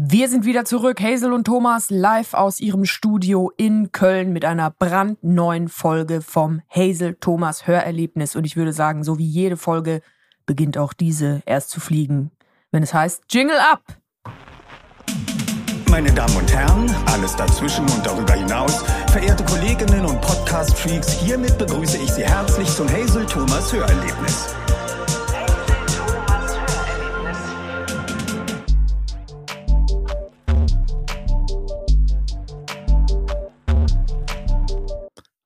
Wir sind wieder zurück, Hazel und Thomas, live aus ihrem Studio in Köln mit einer brandneuen Folge vom Hazel Thomas Hörerlebnis. Und ich würde sagen, so wie jede Folge beginnt auch diese erst zu fliegen, wenn es heißt Jingle Up! Meine Damen und Herren, alles dazwischen und darüber hinaus, verehrte Kolleginnen und Podcast-Freaks, hiermit begrüße ich Sie herzlich zum Hazel Thomas Hörerlebnis.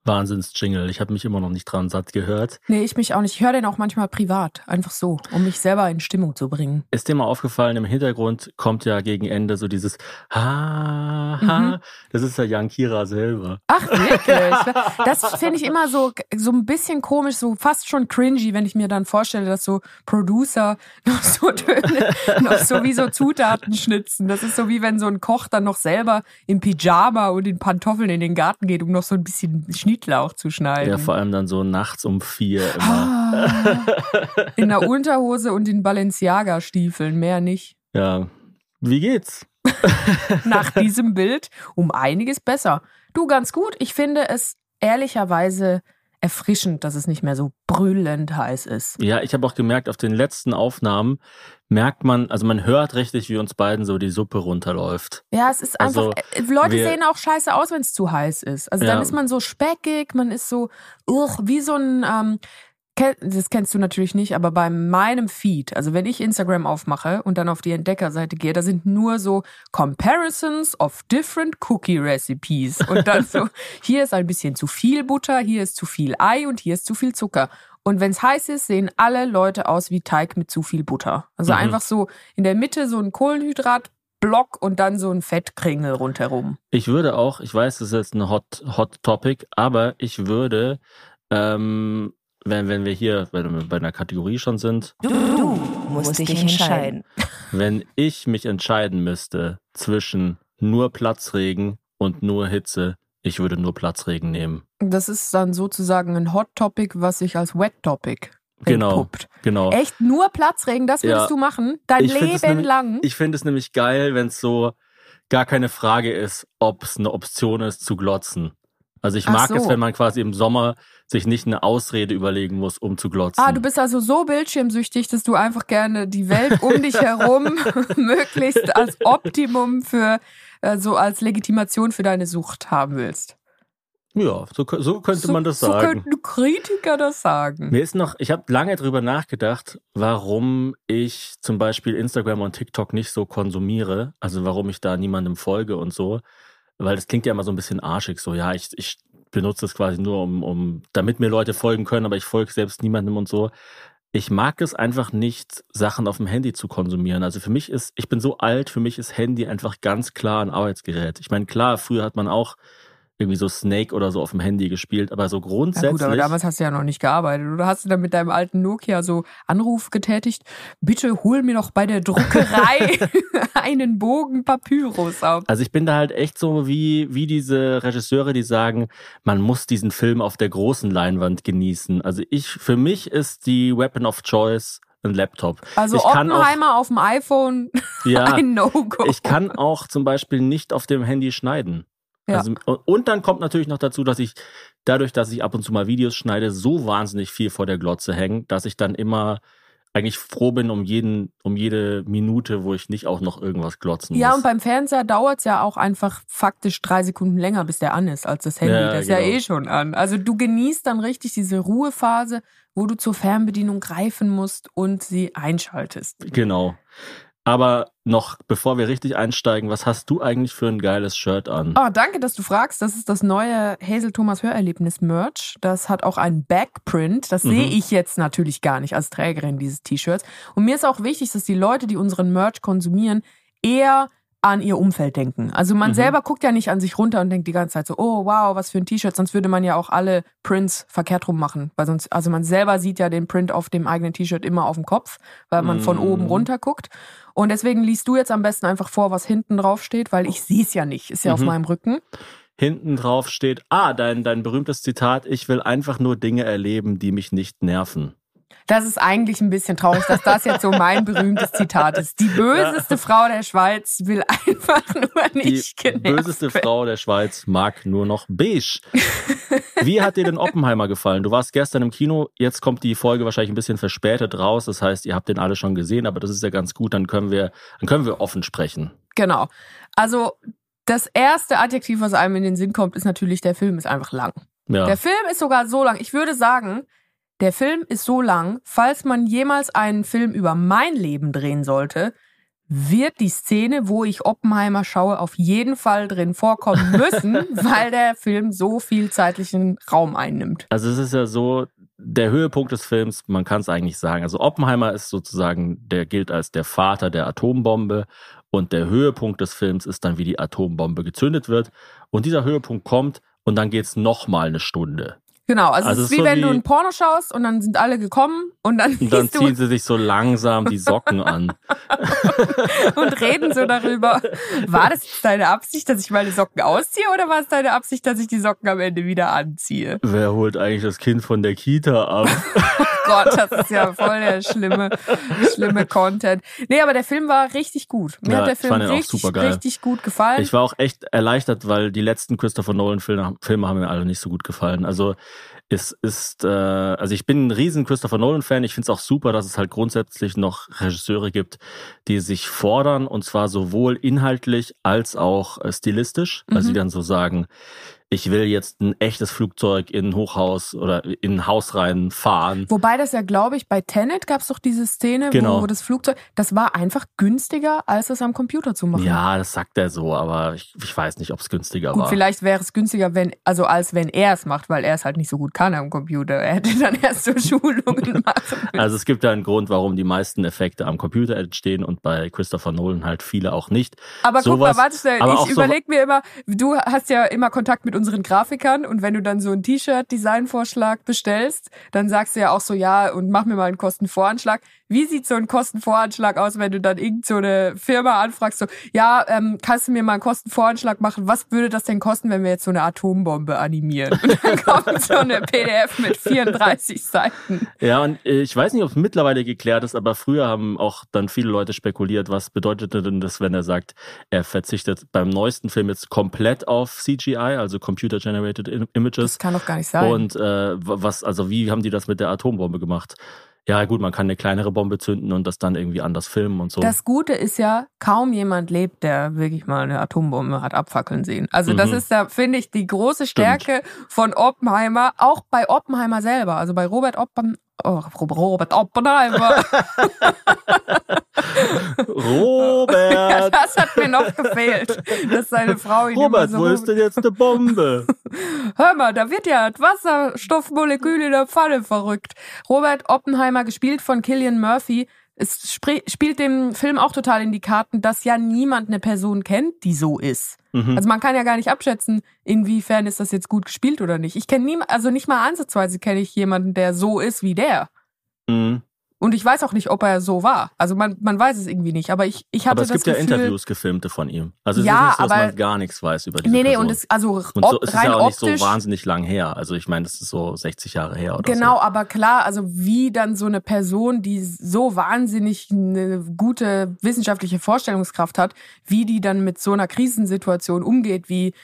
Wahnsinns-Jingle. Ich habe mich immer noch nicht dran satt gehört. Nee, ich mich auch nicht. Ich höre den auch manchmal privat, einfach so, um mich selber in Stimmung zu bringen. Ist dir mal aufgefallen, im Hintergrund kommt ja gegen Ende so dieses Ha, ha. Mhm. Das ist ja Jan Kira selber. Ach, wirklich? Das finde ich immer so, so ein bisschen komisch, so fast schon cringy, wenn ich mir dann vorstelle, dass so Producer noch so Töne, noch so wie so Zutaten schnitzen. Das ist so wie wenn so ein Koch dann noch selber im Pyjama und in Pantoffeln in den Garten geht, um noch so ein bisschen Schnitt Schnittlauch zu schneiden. Ja, vor allem dann so nachts um vier immer. Ah. in der Unterhose und in Balenciaga-Stiefeln, mehr nicht. Ja, wie geht's? Nach diesem Bild um einiges besser. Du, ganz gut. Ich finde es ehrlicherweise erfrischend, dass es nicht mehr so brüllend heiß ist. Ja, ich habe auch gemerkt, auf den letzten Aufnahmen merkt man, also man hört richtig, wie uns beiden so die Suppe runterläuft. Ja, es ist einfach, also, äh, Leute sehen auch scheiße aus, wenn es zu heiß ist. Also ja. dann ist man so speckig, man ist so, uch, wie so ein, ähm, das kennst du natürlich nicht, aber bei meinem Feed, also wenn ich Instagram aufmache und dann auf die Entdeckerseite gehe, da sind nur so Comparisons of different Cookie Recipes und dann so, hier ist ein bisschen zu viel Butter, hier ist zu viel Ei und hier ist zu viel Zucker. Und wenn es heiß ist, sehen alle Leute aus wie Teig mit zu viel Butter. Also mhm. einfach so in der Mitte so ein Kohlenhydratblock und dann so ein Fettkringel rundherum. Ich würde auch, ich weiß, das ist jetzt ein Hot, Hot Topic, aber ich würde ähm, wenn, wenn wir hier wenn wir bei einer Kategorie schon sind. Du, du musst dich entscheiden. Wenn ich mich entscheiden müsste zwischen nur Platzregen und nur Hitze, ich würde nur Platzregen nehmen. Das ist dann sozusagen ein Hot Topic, was sich als Wet Topic Genau, genau. Echt nur Platzregen, das würdest ja. du machen? Dein ich Leben nämlich, lang? Ich finde es nämlich geil, wenn es so gar keine Frage ist, ob es eine Option ist zu glotzen. Also ich mag so. es, wenn man quasi im Sommer sich nicht eine Ausrede überlegen muss, um zu glotzen. Ah, du bist also so bildschirmsüchtig, dass du einfach gerne die Welt um dich herum möglichst als Optimum für, äh, so als Legitimation für deine Sucht haben willst. Ja, so, so könnte so, man das sagen. So könnten Kritiker das sagen. Mir ist noch, ich habe lange drüber nachgedacht, warum ich zum Beispiel Instagram und TikTok nicht so konsumiere, also warum ich da niemandem folge und so. Weil das klingt ja immer so ein bisschen arschig, so ja, ich, ich benutze es quasi nur, um, um, damit mir Leute folgen können, aber ich folge selbst niemandem und so. Ich mag es einfach nicht, Sachen auf dem Handy zu konsumieren. Also für mich ist, ich bin so alt, für mich ist Handy einfach ganz klar ein Arbeitsgerät. Ich meine, klar, früher hat man auch irgendwie so Snake oder so auf dem Handy gespielt, aber so grundsätzlich. Ja gut, aber damals hast du ja noch nicht gearbeitet. Oder hast du dann mit deinem alten Nokia so Anruf getätigt? Bitte hol mir doch bei der Druckerei einen Bogen Papyrus ab. Also ich bin da halt echt so wie, wie diese Regisseure, die sagen, man muss diesen Film auf der großen Leinwand genießen. Also ich, für mich ist die Weapon of Choice ein Laptop. Also ich Oppenheimer auch, auf dem iPhone ja, ein No-Go. Ich kann auch zum Beispiel nicht auf dem Handy schneiden. Ja. Also, und dann kommt natürlich noch dazu, dass ich dadurch, dass ich ab und zu mal Videos schneide, so wahnsinnig viel vor der Glotze hänge, dass ich dann immer eigentlich froh bin um jeden, um jede Minute, wo ich nicht auch noch irgendwas glotzen muss. Ja, und beim Fernseher dauert es ja auch einfach faktisch drei Sekunden länger, bis der an ist, als das Handy. Ja, das ist genau. ja eh schon an. Also du genießt dann richtig diese Ruhephase, wo du zur Fernbedienung greifen musst und sie einschaltest. Genau. Aber noch, bevor wir richtig einsteigen, was hast du eigentlich für ein geiles Shirt an? Oh, danke, dass du fragst. Das ist das neue Hazel Thomas Hörerlebnis Merch. Das hat auch einen Backprint. Das mhm. sehe ich jetzt natürlich gar nicht als Trägerin dieses T-Shirts. Und mir ist auch wichtig, dass die Leute, die unseren Merch konsumieren, eher an ihr Umfeld denken. Also man mhm. selber guckt ja nicht an sich runter und denkt die ganze Zeit so, oh wow, was für ein T-Shirt, sonst würde man ja auch alle Prints verkehrt rum machen. Weil sonst, also man selber sieht ja den Print auf dem eigenen T-Shirt immer auf dem Kopf, weil man mhm. von oben runter guckt. Und deswegen liest du jetzt am besten einfach vor, was hinten drauf steht, weil ich sehe es ja nicht, ist ja mhm. auf meinem Rücken. Hinten drauf steht, ah, dein, dein berühmtes Zitat, ich will einfach nur Dinge erleben, die mich nicht nerven. Das ist eigentlich ein bisschen traurig, dass das jetzt so mein berühmtes Zitat ist. Die böseste ja. Frau der Schweiz will einfach nur nicht Die böseste werden. Frau der Schweiz mag nur noch beige. Wie hat dir denn Oppenheimer gefallen? Du warst gestern im Kino, jetzt kommt die Folge wahrscheinlich ein bisschen verspätet raus. Das heißt, ihr habt den alle schon gesehen, aber das ist ja ganz gut, dann können wir, dann können wir offen sprechen. Genau. Also das erste Adjektiv, was einem in den Sinn kommt, ist natürlich, der Film ist einfach lang. Ja. Der Film ist sogar so lang. Ich würde sagen, der Film ist so lang, falls man jemals einen Film über mein Leben drehen sollte, wird die Szene, wo ich Oppenheimer schaue, auf jeden Fall drin vorkommen müssen, weil der Film so viel zeitlichen Raum einnimmt. Also es ist ja so, der Höhepunkt des Films, man kann es eigentlich sagen. Also Oppenheimer ist sozusagen, der gilt als der Vater der Atombombe und der Höhepunkt des Films ist dann, wie die Atombombe gezündet wird. Und dieser Höhepunkt kommt und dann geht es nochmal eine Stunde. Genau, also, also es ist wie so wenn wie, du ein Porno schaust und dann sind alle gekommen und dann, und dann ziehen sie sich so langsam die Socken an. und reden so darüber. War das deine Absicht, dass ich meine Socken ausziehe oder war es deine Absicht, dass ich die Socken am Ende wieder anziehe? Wer holt eigentlich das Kind von der Kita ab? Gott, das ist ja voll der schlimme, schlimme Content. Nee, aber der Film war richtig gut. Mir ja, hat der Film richtig, richtig gut gefallen. Ich war auch echt erleichtert, weil die letzten Christopher Nolan Filme haben mir alle nicht so gut gefallen. Also es ist, äh, also ich bin ein riesen Christopher Nolan-Fan. Ich finde es auch super, dass es halt grundsätzlich noch Regisseure gibt, die sich fordern und zwar sowohl inhaltlich als auch äh, stilistisch. Mhm. Also die dann so sagen, ich will jetzt ein echtes Flugzeug in ein Hochhaus oder in ein Haus rein fahren. Wobei das ja, glaube ich, bei Tenet gab es doch diese Szene, genau. wo, wo, das Flugzeug, das war einfach günstiger, als es am Computer zu machen. Ja, das sagt er so, aber ich, ich weiß nicht, ob es günstiger gut, war. Vielleicht wäre es günstiger, wenn, also als wenn er es macht, weil er es halt nicht so gut kann am Computer. Er hätte dann erst so Schulungen machen müssen. Also es gibt ja einen Grund, warum die meisten Effekte am Computer entstehen und bei Christopher Nolan halt viele auch nicht. Aber Sowas, guck mal, warte schnell, ich überlege so mir immer, du hast ja immer Kontakt mit unseren Grafikern und wenn du dann so ein T-Shirt-Designvorschlag bestellst, dann sagst du ja auch so, ja, und mach mir mal einen Kostenvoranschlag. Wie sieht so ein Kostenvoranschlag aus, wenn du dann irgend so eine Firma anfragst, so, ja, ähm, kannst du mir mal einen Kostenvoranschlag machen? Was würde das denn kosten, wenn wir jetzt so eine Atombombe animieren? Und dann kommt so eine PDF mit 34 Seiten. Ja, und ich weiß nicht, ob es mittlerweile geklärt ist, aber früher haben auch dann viele Leute spekuliert, was bedeutete denn das, wenn er sagt, er verzichtet beim neuesten Film jetzt komplett auf CGI, also Computer Generated Images. Das kann doch gar nicht sein. Und äh, was, also wie haben die das mit der Atombombe gemacht? Ja, gut, man kann eine kleinere Bombe zünden und das dann irgendwie anders filmen und so. Das Gute ist ja, kaum jemand lebt, der wirklich mal eine Atombombe hat abfackeln sehen. Also, das mhm. ist da, finde ich, die große Stärke Stimmt. von Oppenheimer, auch bei Oppenheimer selber. Also bei Robert Oppen, Oh, Robert Oppenheimer. Robert. das hat mir noch gefehlt, dass seine Frau ihn Robert, so wo ist denn jetzt eine Bombe? Hör mal, da wird ja das Wasserstoffmolekül in der Pfanne verrückt. Robert Oppenheimer, gespielt von Killian Murphy, es spielt dem Film auch total in die Karten, dass ja niemand eine Person kennt, die so ist. Mhm. Also man kann ja gar nicht abschätzen, inwiefern ist das jetzt gut gespielt oder nicht. Ich kenne niemand, also nicht mal ansatzweise kenne ich jemanden, der so ist wie der. Mhm. Und ich weiß auch nicht, ob er so war. Also man, man weiß es irgendwie nicht. Aber ich, ich hatte aber es das gibt Gefühl, ja Interviews gefilmte von ihm. Also es ja, ist nicht so, dass aber, man gar nichts weiß über diese nee, nee, Person. Und es, also und so, es ist ja auch nicht so wahnsinnig lang her. Also ich meine, das ist so 60 Jahre her oder Genau, so. aber klar, also wie dann so eine Person, die so wahnsinnig eine gute wissenschaftliche Vorstellungskraft hat, wie die dann mit so einer Krisensituation umgeht, wie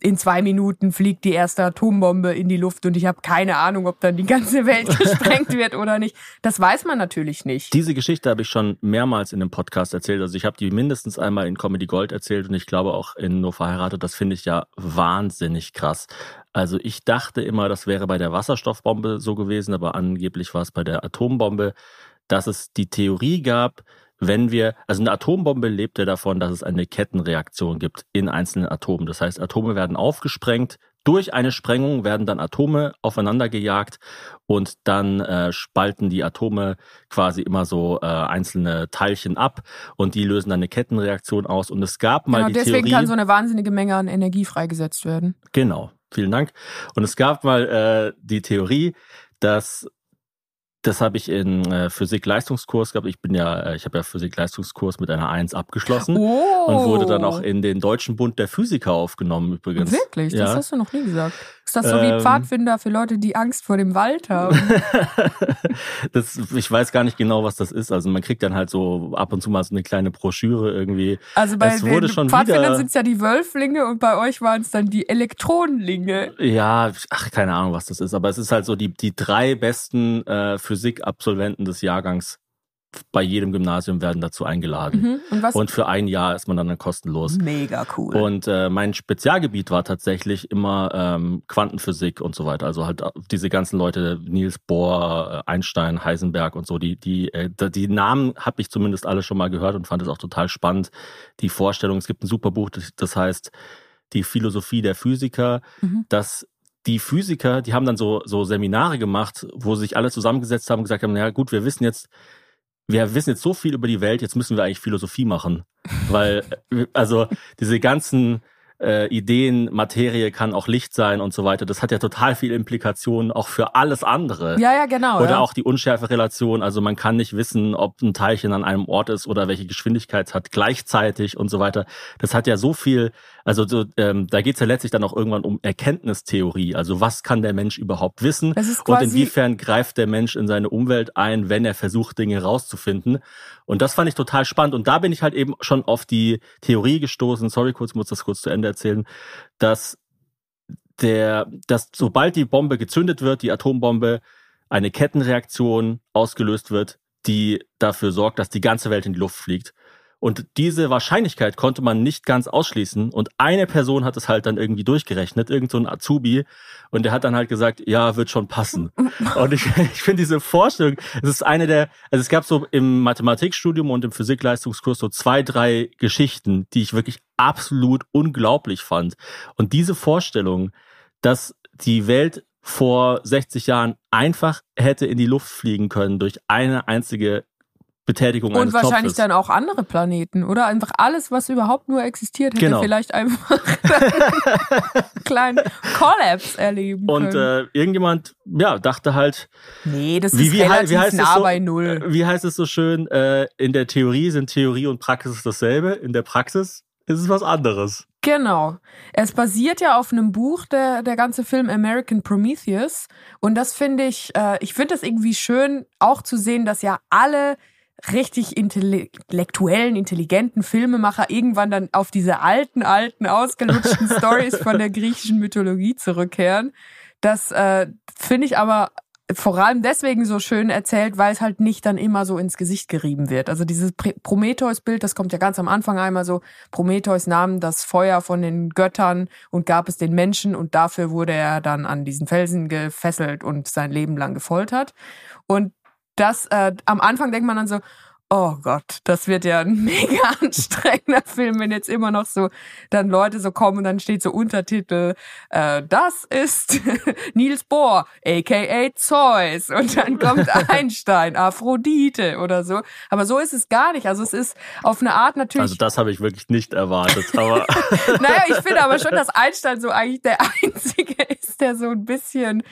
in zwei Minuten fliegt die erste Atombombe in die Luft und ich habe keine Ahnung, ob dann die ganze Welt gesprengt wird oder nicht. Das weiß man natürlich nicht. Diese Geschichte habe ich schon mehrmals in einem Podcast erzählt. Also ich habe die mindestens einmal in Comedy Gold erzählt und ich glaube auch in Nur verheiratet. Das finde ich ja wahnsinnig krass. Also ich dachte immer, das wäre bei der Wasserstoffbombe so gewesen, aber angeblich war es bei der Atombombe, dass es die Theorie gab, wenn wir, also eine Atombombe lebt ja davon, dass es eine Kettenreaktion gibt in einzelnen Atomen. Das heißt, Atome werden aufgesprengt, durch eine Sprengung werden dann Atome aufeinander gejagt und dann äh, spalten die Atome quasi immer so äh, einzelne Teilchen ab und die lösen dann eine Kettenreaktion aus. Und es gab mal genau, die deswegen Theorie, kann so eine wahnsinnige Menge an Energie freigesetzt werden. Genau, vielen Dank. Und es gab mal äh, die Theorie, dass das habe ich in äh, Physik-Leistungskurs gehabt. Ich bin ja, äh, ich habe ja Physik-Leistungskurs mit einer Eins abgeschlossen oh. und wurde dann auch in den Deutschen Bund der Physiker aufgenommen übrigens. Wirklich? Das ja. hast du noch nie gesagt. Ist das so wie ähm, Pfadfinder für Leute, die Angst vor dem Wald haben? das, ich weiß gar nicht genau, was das ist. Also man kriegt dann halt so ab und zu mal so eine kleine Broschüre irgendwie. Also bei es den Pfadfindern sind es ja die Wölflinge und bei euch waren es dann die Elektronenlinge. Ja, ach, keine Ahnung, was das ist. Aber es ist halt so die, die drei besten äh, Physikabsolventen des Jahrgangs bei jedem Gymnasium werden dazu eingeladen. Mhm. Und, und, für ein Jahr ist man dann, kostenlos. Mega cool. Und äh, mein Spezialgebiet war tatsächlich immer ähm, Quantenphysik und so weiter. Also halt äh, diese ganzen Leute, Niels Bohr, äh, Einstein, Heisenberg und so, die, die, äh, die Namen habe ich zumindest alle schon mal gehört und fand es auch total spannend. Die Vorstellung, es gibt ein super Buch, das heißt Die Philosophie der Physiker, mhm. das die Physiker, die haben dann so, so Seminare gemacht, wo sich alle zusammengesetzt haben und gesagt haben, ja gut, wir wissen jetzt, wir wissen jetzt so viel über die Welt, jetzt müssen wir eigentlich Philosophie machen. Weil, also diese ganzen äh, Ideen, Materie kann auch Licht sein und so weiter. Das hat ja total viel Implikationen auch für alles andere. Ja, ja, genau. Oder ja. auch die Unschärferelation. Also man kann nicht wissen, ob ein Teilchen an einem Ort ist oder welche Geschwindigkeit es hat gleichzeitig und so weiter. Das hat ja so viel, also so, ähm, da geht's ja letztlich dann auch irgendwann um Erkenntnistheorie. Also was kann der Mensch überhaupt wissen und inwiefern greift der Mensch in seine Umwelt ein, wenn er versucht, Dinge rauszufinden. Und das fand ich total spannend. Und da bin ich halt eben schon auf die Theorie gestoßen. Sorry, kurz muss das kurz zu Ende erzählen, dass der, dass sobald die Bombe gezündet wird, die Atombombe, eine Kettenreaktion ausgelöst wird, die dafür sorgt, dass die ganze Welt in die Luft fliegt. Und diese Wahrscheinlichkeit konnte man nicht ganz ausschließen. Und eine Person hat es halt dann irgendwie durchgerechnet, irgend so ein Azubi. Und der hat dann halt gesagt, ja, wird schon passen. und ich, ich finde diese Vorstellung, es ist eine der, also es gab so im Mathematikstudium und im Physikleistungskurs so zwei, drei Geschichten, die ich wirklich absolut unglaublich fand. Und diese Vorstellung, dass die Welt vor 60 Jahren einfach hätte in die Luft fliegen können durch eine einzige Betätigung Und eines wahrscheinlich Topfes. dann auch andere Planeten, oder? Einfach alles, was überhaupt nur existiert, hätte genau. vielleicht einfach einen kleinen Collapse erleben können. Und äh, irgendjemand, ja, dachte halt. Nee, das wie, ist wie, relativ wie heißt nah so, bei Null. Äh, wie heißt es so schön? Äh, in der Theorie sind Theorie und Praxis dasselbe. In der Praxis ist es was anderes. Genau. Es basiert ja auf einem Buch, der, der ganze Film American Prometheus. Und das finde ich, äh, ich finde das irgendwie schön, auch zu sehen, dass ja alle richtig intellektuellen, intelligenten Filmemacher irgendwann dann auf diese alten, alten, ausgelutschten Stories von der griechischen Mythologie zurückkehren. Das äh, finde ich aber vor allem deswegen so schön erzählt, weil es halt nicht dann immer so ins Gesicht gerieben wird. Also dieses Prometheus-Bild, das kommt ja ganz am Anfang einmal so, Prometheus nahm das Feuer von den Göttern und gab es den Menschen und dafür wurde er dann an diesen Felsen gefesselt und sein Leben lang gefoltert. Und das äh, am Anfang denkt man dann so, oh Gott, das wird ja ein mega anstrengender Film, wenn jetzt immer noch so dann Leute so kommen und dann steht so Untertitel, äh, das ist Niels Bohr, aka Zeus und dann kommt Einstein, Aphrodite oder so. Aber so ist es gar nicht. Also es ist auf eine Art natürlich. Also das habe ich wirklich nicht erwartet. Aber naja, ich finde aber schon, dass Einstein so eigentlich der einzige ist, der so ein bisschen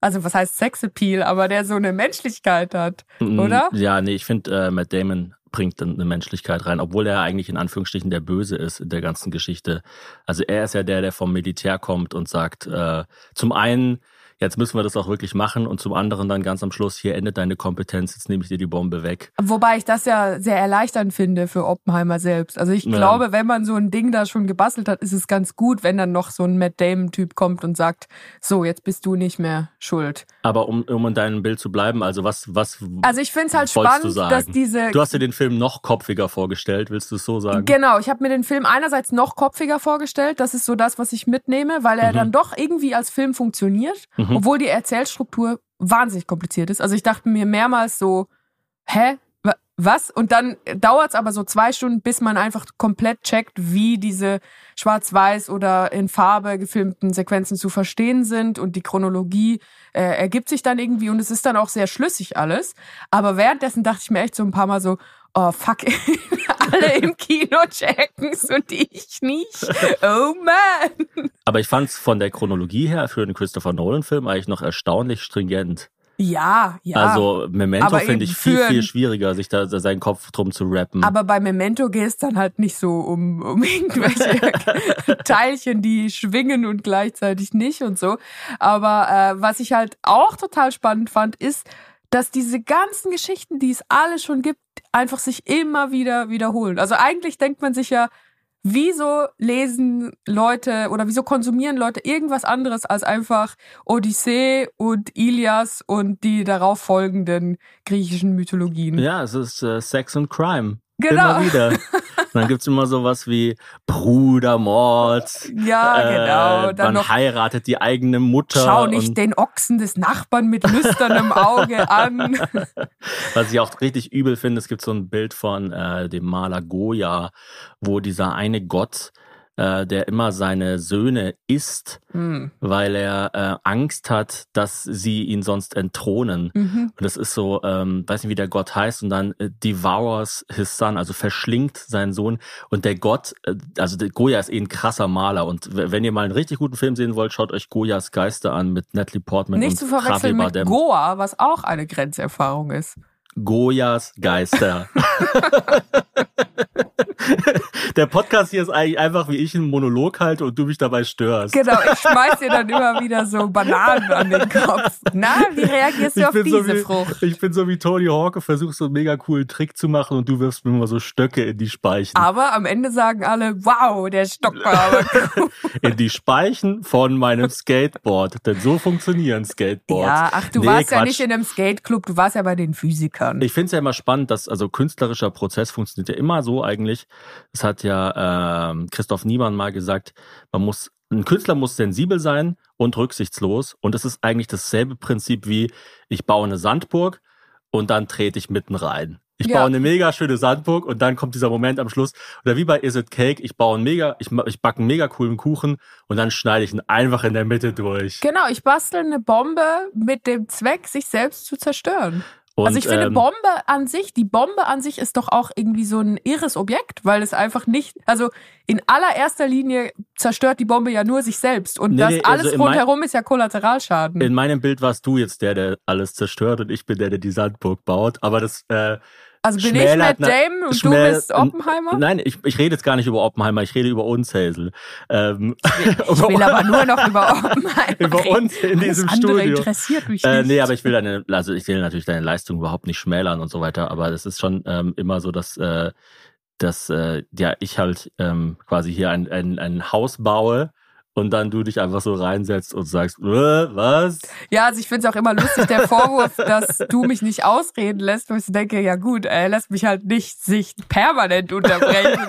also was heißt Sexappeal, aber der so eine Menschlichkeit hat, mm, oder? Ja, nee, ich finde, äh, Matt Damon bringt dann eine Menschlichkeit rein, obwohl er eigentlich in Anführungsstrichen der Böse ist in der ganzen Geschichte. Also er ist ja der, der vom Militär kommt und sagt, äh, zum einen, jetzt müssen wir das auch wirklich machen und zum anderen dann ganz am Schluss, hier endet deine Kompetenz, jetzt nehme ich dir die Bombe weg. Wobei ich das ja sehr erleichternd finde für Oppenheimer selbst. Also ich ja. glaube, wenn man so ein Ding da schon gebastelt hat, ist es ganz gut, wenn dann noch so ein Matt Damon-Typ kommt und sagt, so, jetzt bist du nicht mehr schuld. Aber um, um in deinem Bild zu bleiben, also was, was Also ich finde es halt spannend, dass diese... Du hast dir den Film noch kopfiger vorgestellt, willst du es so sagen? Genau, ich habe mir den Film einerseits noch kopfiger vorgestellt, das ist so das, was ich mitnehme, weil er mhm. dann doch irgendwie als Film funktioniert. Mhm mhm. obwohl die Erzählstruktur wahnsinnig kompliziert ist. Also ich dachte mir mehrmals so, hä? Was? Und dann dauert es aber so zwei Stunden, bis man einfach komplett checkt, wie diese schwarz-weiß oder in Farbe gefilmten Sequenzen zu verstehen sind und die Chronologie äh, ergibt sich dann irgendwie und es ist dann auch sehr schlüssig alles. Aber währenddessen dachte ich mir echt so ein paar Mal so, oh fuck, alle im Kino checken's und ich nicht. Oh man. Aber ich fand's von der Chronologie her für einen Christopher Nolan-Film eigentlich noch erstaunlich stringent. Ja, ja. Also Memento finde ich viel, viel schwieriger, sich da seinen Kopf drum zu rappen. Aber bei Memento geht es dann halt nicht so um, um irgendwelche Teilchen, die schwingen und gleichzeitig nicht und so. Aber äh, was ich halt auch total spannend fand, ist, dass diese ganzen Geschichten, die es alle schon gibt, einfach sich immer wieder wiederholen. Also eigentlich denkt man sich ja, wieso lesen Leute oder wieso konsumieren Leute irgendwas anderes als einfach Odyssee und Ilias und die darauf folgenden griechischen Mythologien? Ja, es ist äh, Sex und Crime. Genau. Immer wieder. dann gibt's immer sowas wie Brudermord. Ja, genau. Äh, man noch heiratet die eigene Mutter. Schau nicht den Ochsen des Nachbarn mit lüsternem Auge an. Was ich auch richtig übel finde, es gibt so ein Bild von äh, dem Maler Goya, wo dieser eine Gott äh, der immer seine Söhne isst, mhm. weil er äh, Angst hat, dass sie ihn sonst entthronen. Mhm. Und das ist so, ähm, weiß nicht, wie der Gott heißt, und dann äh, devours his son, also verschlingt seinen Sohn. Und der Gott, äh, also der Goya ist eh ein krasser Maler. Und wenn ihr mal einen richtig guten Film sehen wollt, schaut euch Goyas Geister an mit Natalie Portman Nicht und zu verwechseln Javier mit Goa, was auch eine Grenzerfahrung ist. Goyas Geister. Der Podcast hier ist eigentlich einfach, wie ich einen Monolog halte und du mich dabei störst. Genau, ich schmeiß dir dann immer wieder so Bananen an den Kopf. Na, wie reagierst du ich auf diese so wie, Frucht? Ich bin so wie Tony Hawk und versuche so einen mega coolen Trick zu machen und du wirfst mir immer so Stöcke in die Speichen. Aber am Ende sagen alle, wow, der Stock war aber cool. In die Speichen von meinem Skateboard. Denn so funktionieren Skateboards. Ja, ach, du nee, warst Quatsch. ja nicht in einem Skateclub, du warst ja bei den Physikern. Ich finde es ja immer spannend, dass also künstlerischer Prozess funktioniert ja immer so eigentlich. Es hat ja äh, Christoph Niemann mal gesagt, man muss ein Künstler muss sensibel sein und rücksichtslos. Und das ist eigentlich dasselbe Prinzip wie, ich baue eine Sandburg und dann trete ich mitten rein. Ich ja. baue eine mega schöne Sandburg und dann kommt dieser Moment am Schluss. Oder wie bei Is It Cake, ich baue einen mega, ich, ich backe einen mega coolen Kuchen und dann schneide ich ihn einfach in der Mitte durch. Genau, ich bastel eine Bombe mit dem Zweck, sich selbst zu zerstören. Und, also ich finde ähm, Bombe an sich, die Bombe an sich ist doch auch irgendwie so ein irres Objekt, weil es einfach nicht, also in allererster Linie zerstört die Bombe ja nur sich selbst und nee, das nee, alles also rundherum mein, ist ja Kollateralschaden. In meinem Bild warst du jetzt der, der alles zerstört und ich bin der, der die Sandburg baut, aber das äh, also bin ich Matt Damon und du bist Oppenheimer? Nein, ich, ich rede jetzt gar nicht über Oppenheimer, ich rede über uns, Hazel. Ähm, ich will aber nur noch über Oppenheimer Über uns in diesem das andere Studio. interessiert mich äh, nicht. Nee, aber ich will deine, also ich will natürlich deine Leistung überhaupt nicht schmälern und so weiter, aber es ist schon ähm, immer so, dass, äh, dass äh, ja, ich halt ähm, quasi hier ein, ein, ein Haus baue und dann du dich einfach so reinsetzt und sagst, äh, was? Ja, also ich finde es auch immer lustig, der Vorwurf, dass du mich nicht ausreden lässt, wo ich denke, ja gut, er lässt mich halt nicht sich permanent unterbrechen.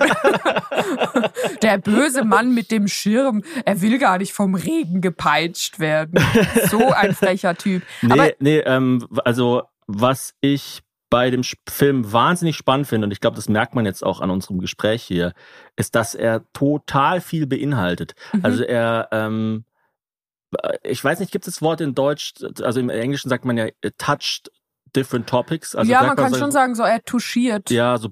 der böse Mann mit dem Schirm, er will gar nicht vom Regen gepeitscht werden. So ein frecher Typ. Nee, Aber, nee, ähm, also was ich bei dem Film wahnsinnig spannend finde, und ich glaube, das merkt man jetzt auch an unserem Gespräch hier, ist, dass er total viel beinhaltet. Mhm. Also er, ähm, ich weiß nicht, gibt es das Wort in Deutsch, also im Englischen sagt man ja touched different topics. Also ja, man kann man schon sagen, so er touchiert. Ja, so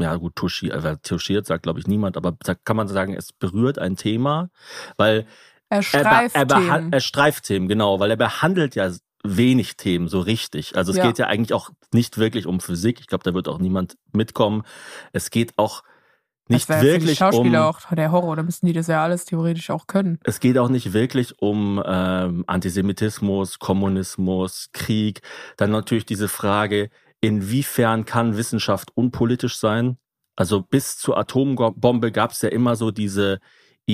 ja gut, touchiert, äh, touchiert sagt glaube ich niemand, aber kann man sagen, es berührt ein Thema, weil er streift er, er, Themen. Er streift Themen, genau, weil er behandelt ja wenig Themen so richtig. Also es ja. geht ja eigentlich auch nicht wirklich um Physik. Ich glaube, da wird auch niemand mitkommen. Es geht auch nicht das wirklich für die Schauspieler um auch der Horror, da müssen die das ja alles theoretisch auch können. Es geht auch nicht wirklich um ähm, Antisemitismus, Kommunismus, Krieg. Dann natürlich diese Frage, inwiefern kann Wissenschaft unpolitisch sein? Also bis zur Atombombe gab es ja immer so diese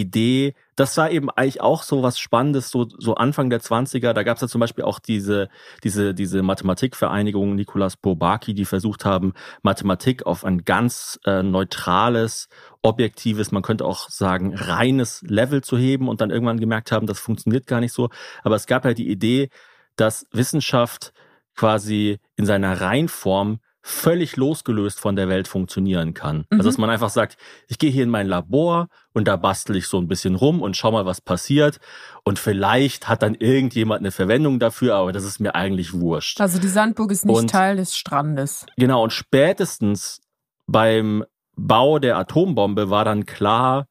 Idee, das war eben eigentlich auch so was Spannendes, so, so Anfang der 20er, da gab es ja zum Beispiel auch diese, diese, diese Mathematikvereinigung Nikolaus Bourbaki, die versucht haben, Mathematik auf ein ganz äh, neutrales, objektives, man könnte auch sagen, reines Level zu heben und dann irgendwann gemerkt haben, das funktioniert gar nicht so. Aber es gab halt die Idee, dass Wissenschaft quasi in seiner Reinform völlig losgelöst von der Welt funktionieren kann. Also, mhm. Also dass man einfach sagt, ich gehe hier in mein Labor und da bastel ich so ein bisschen rum und schau mal, was passiert. Und vielleicht hat dann irgendjemand eine Verwendung dafür, aber das ist mir eigentlich wurscht. Also die Sandburg ist nicht und, Teil des Strandes. Genau, und spätestens beim Bau der Atombombe war dann klar,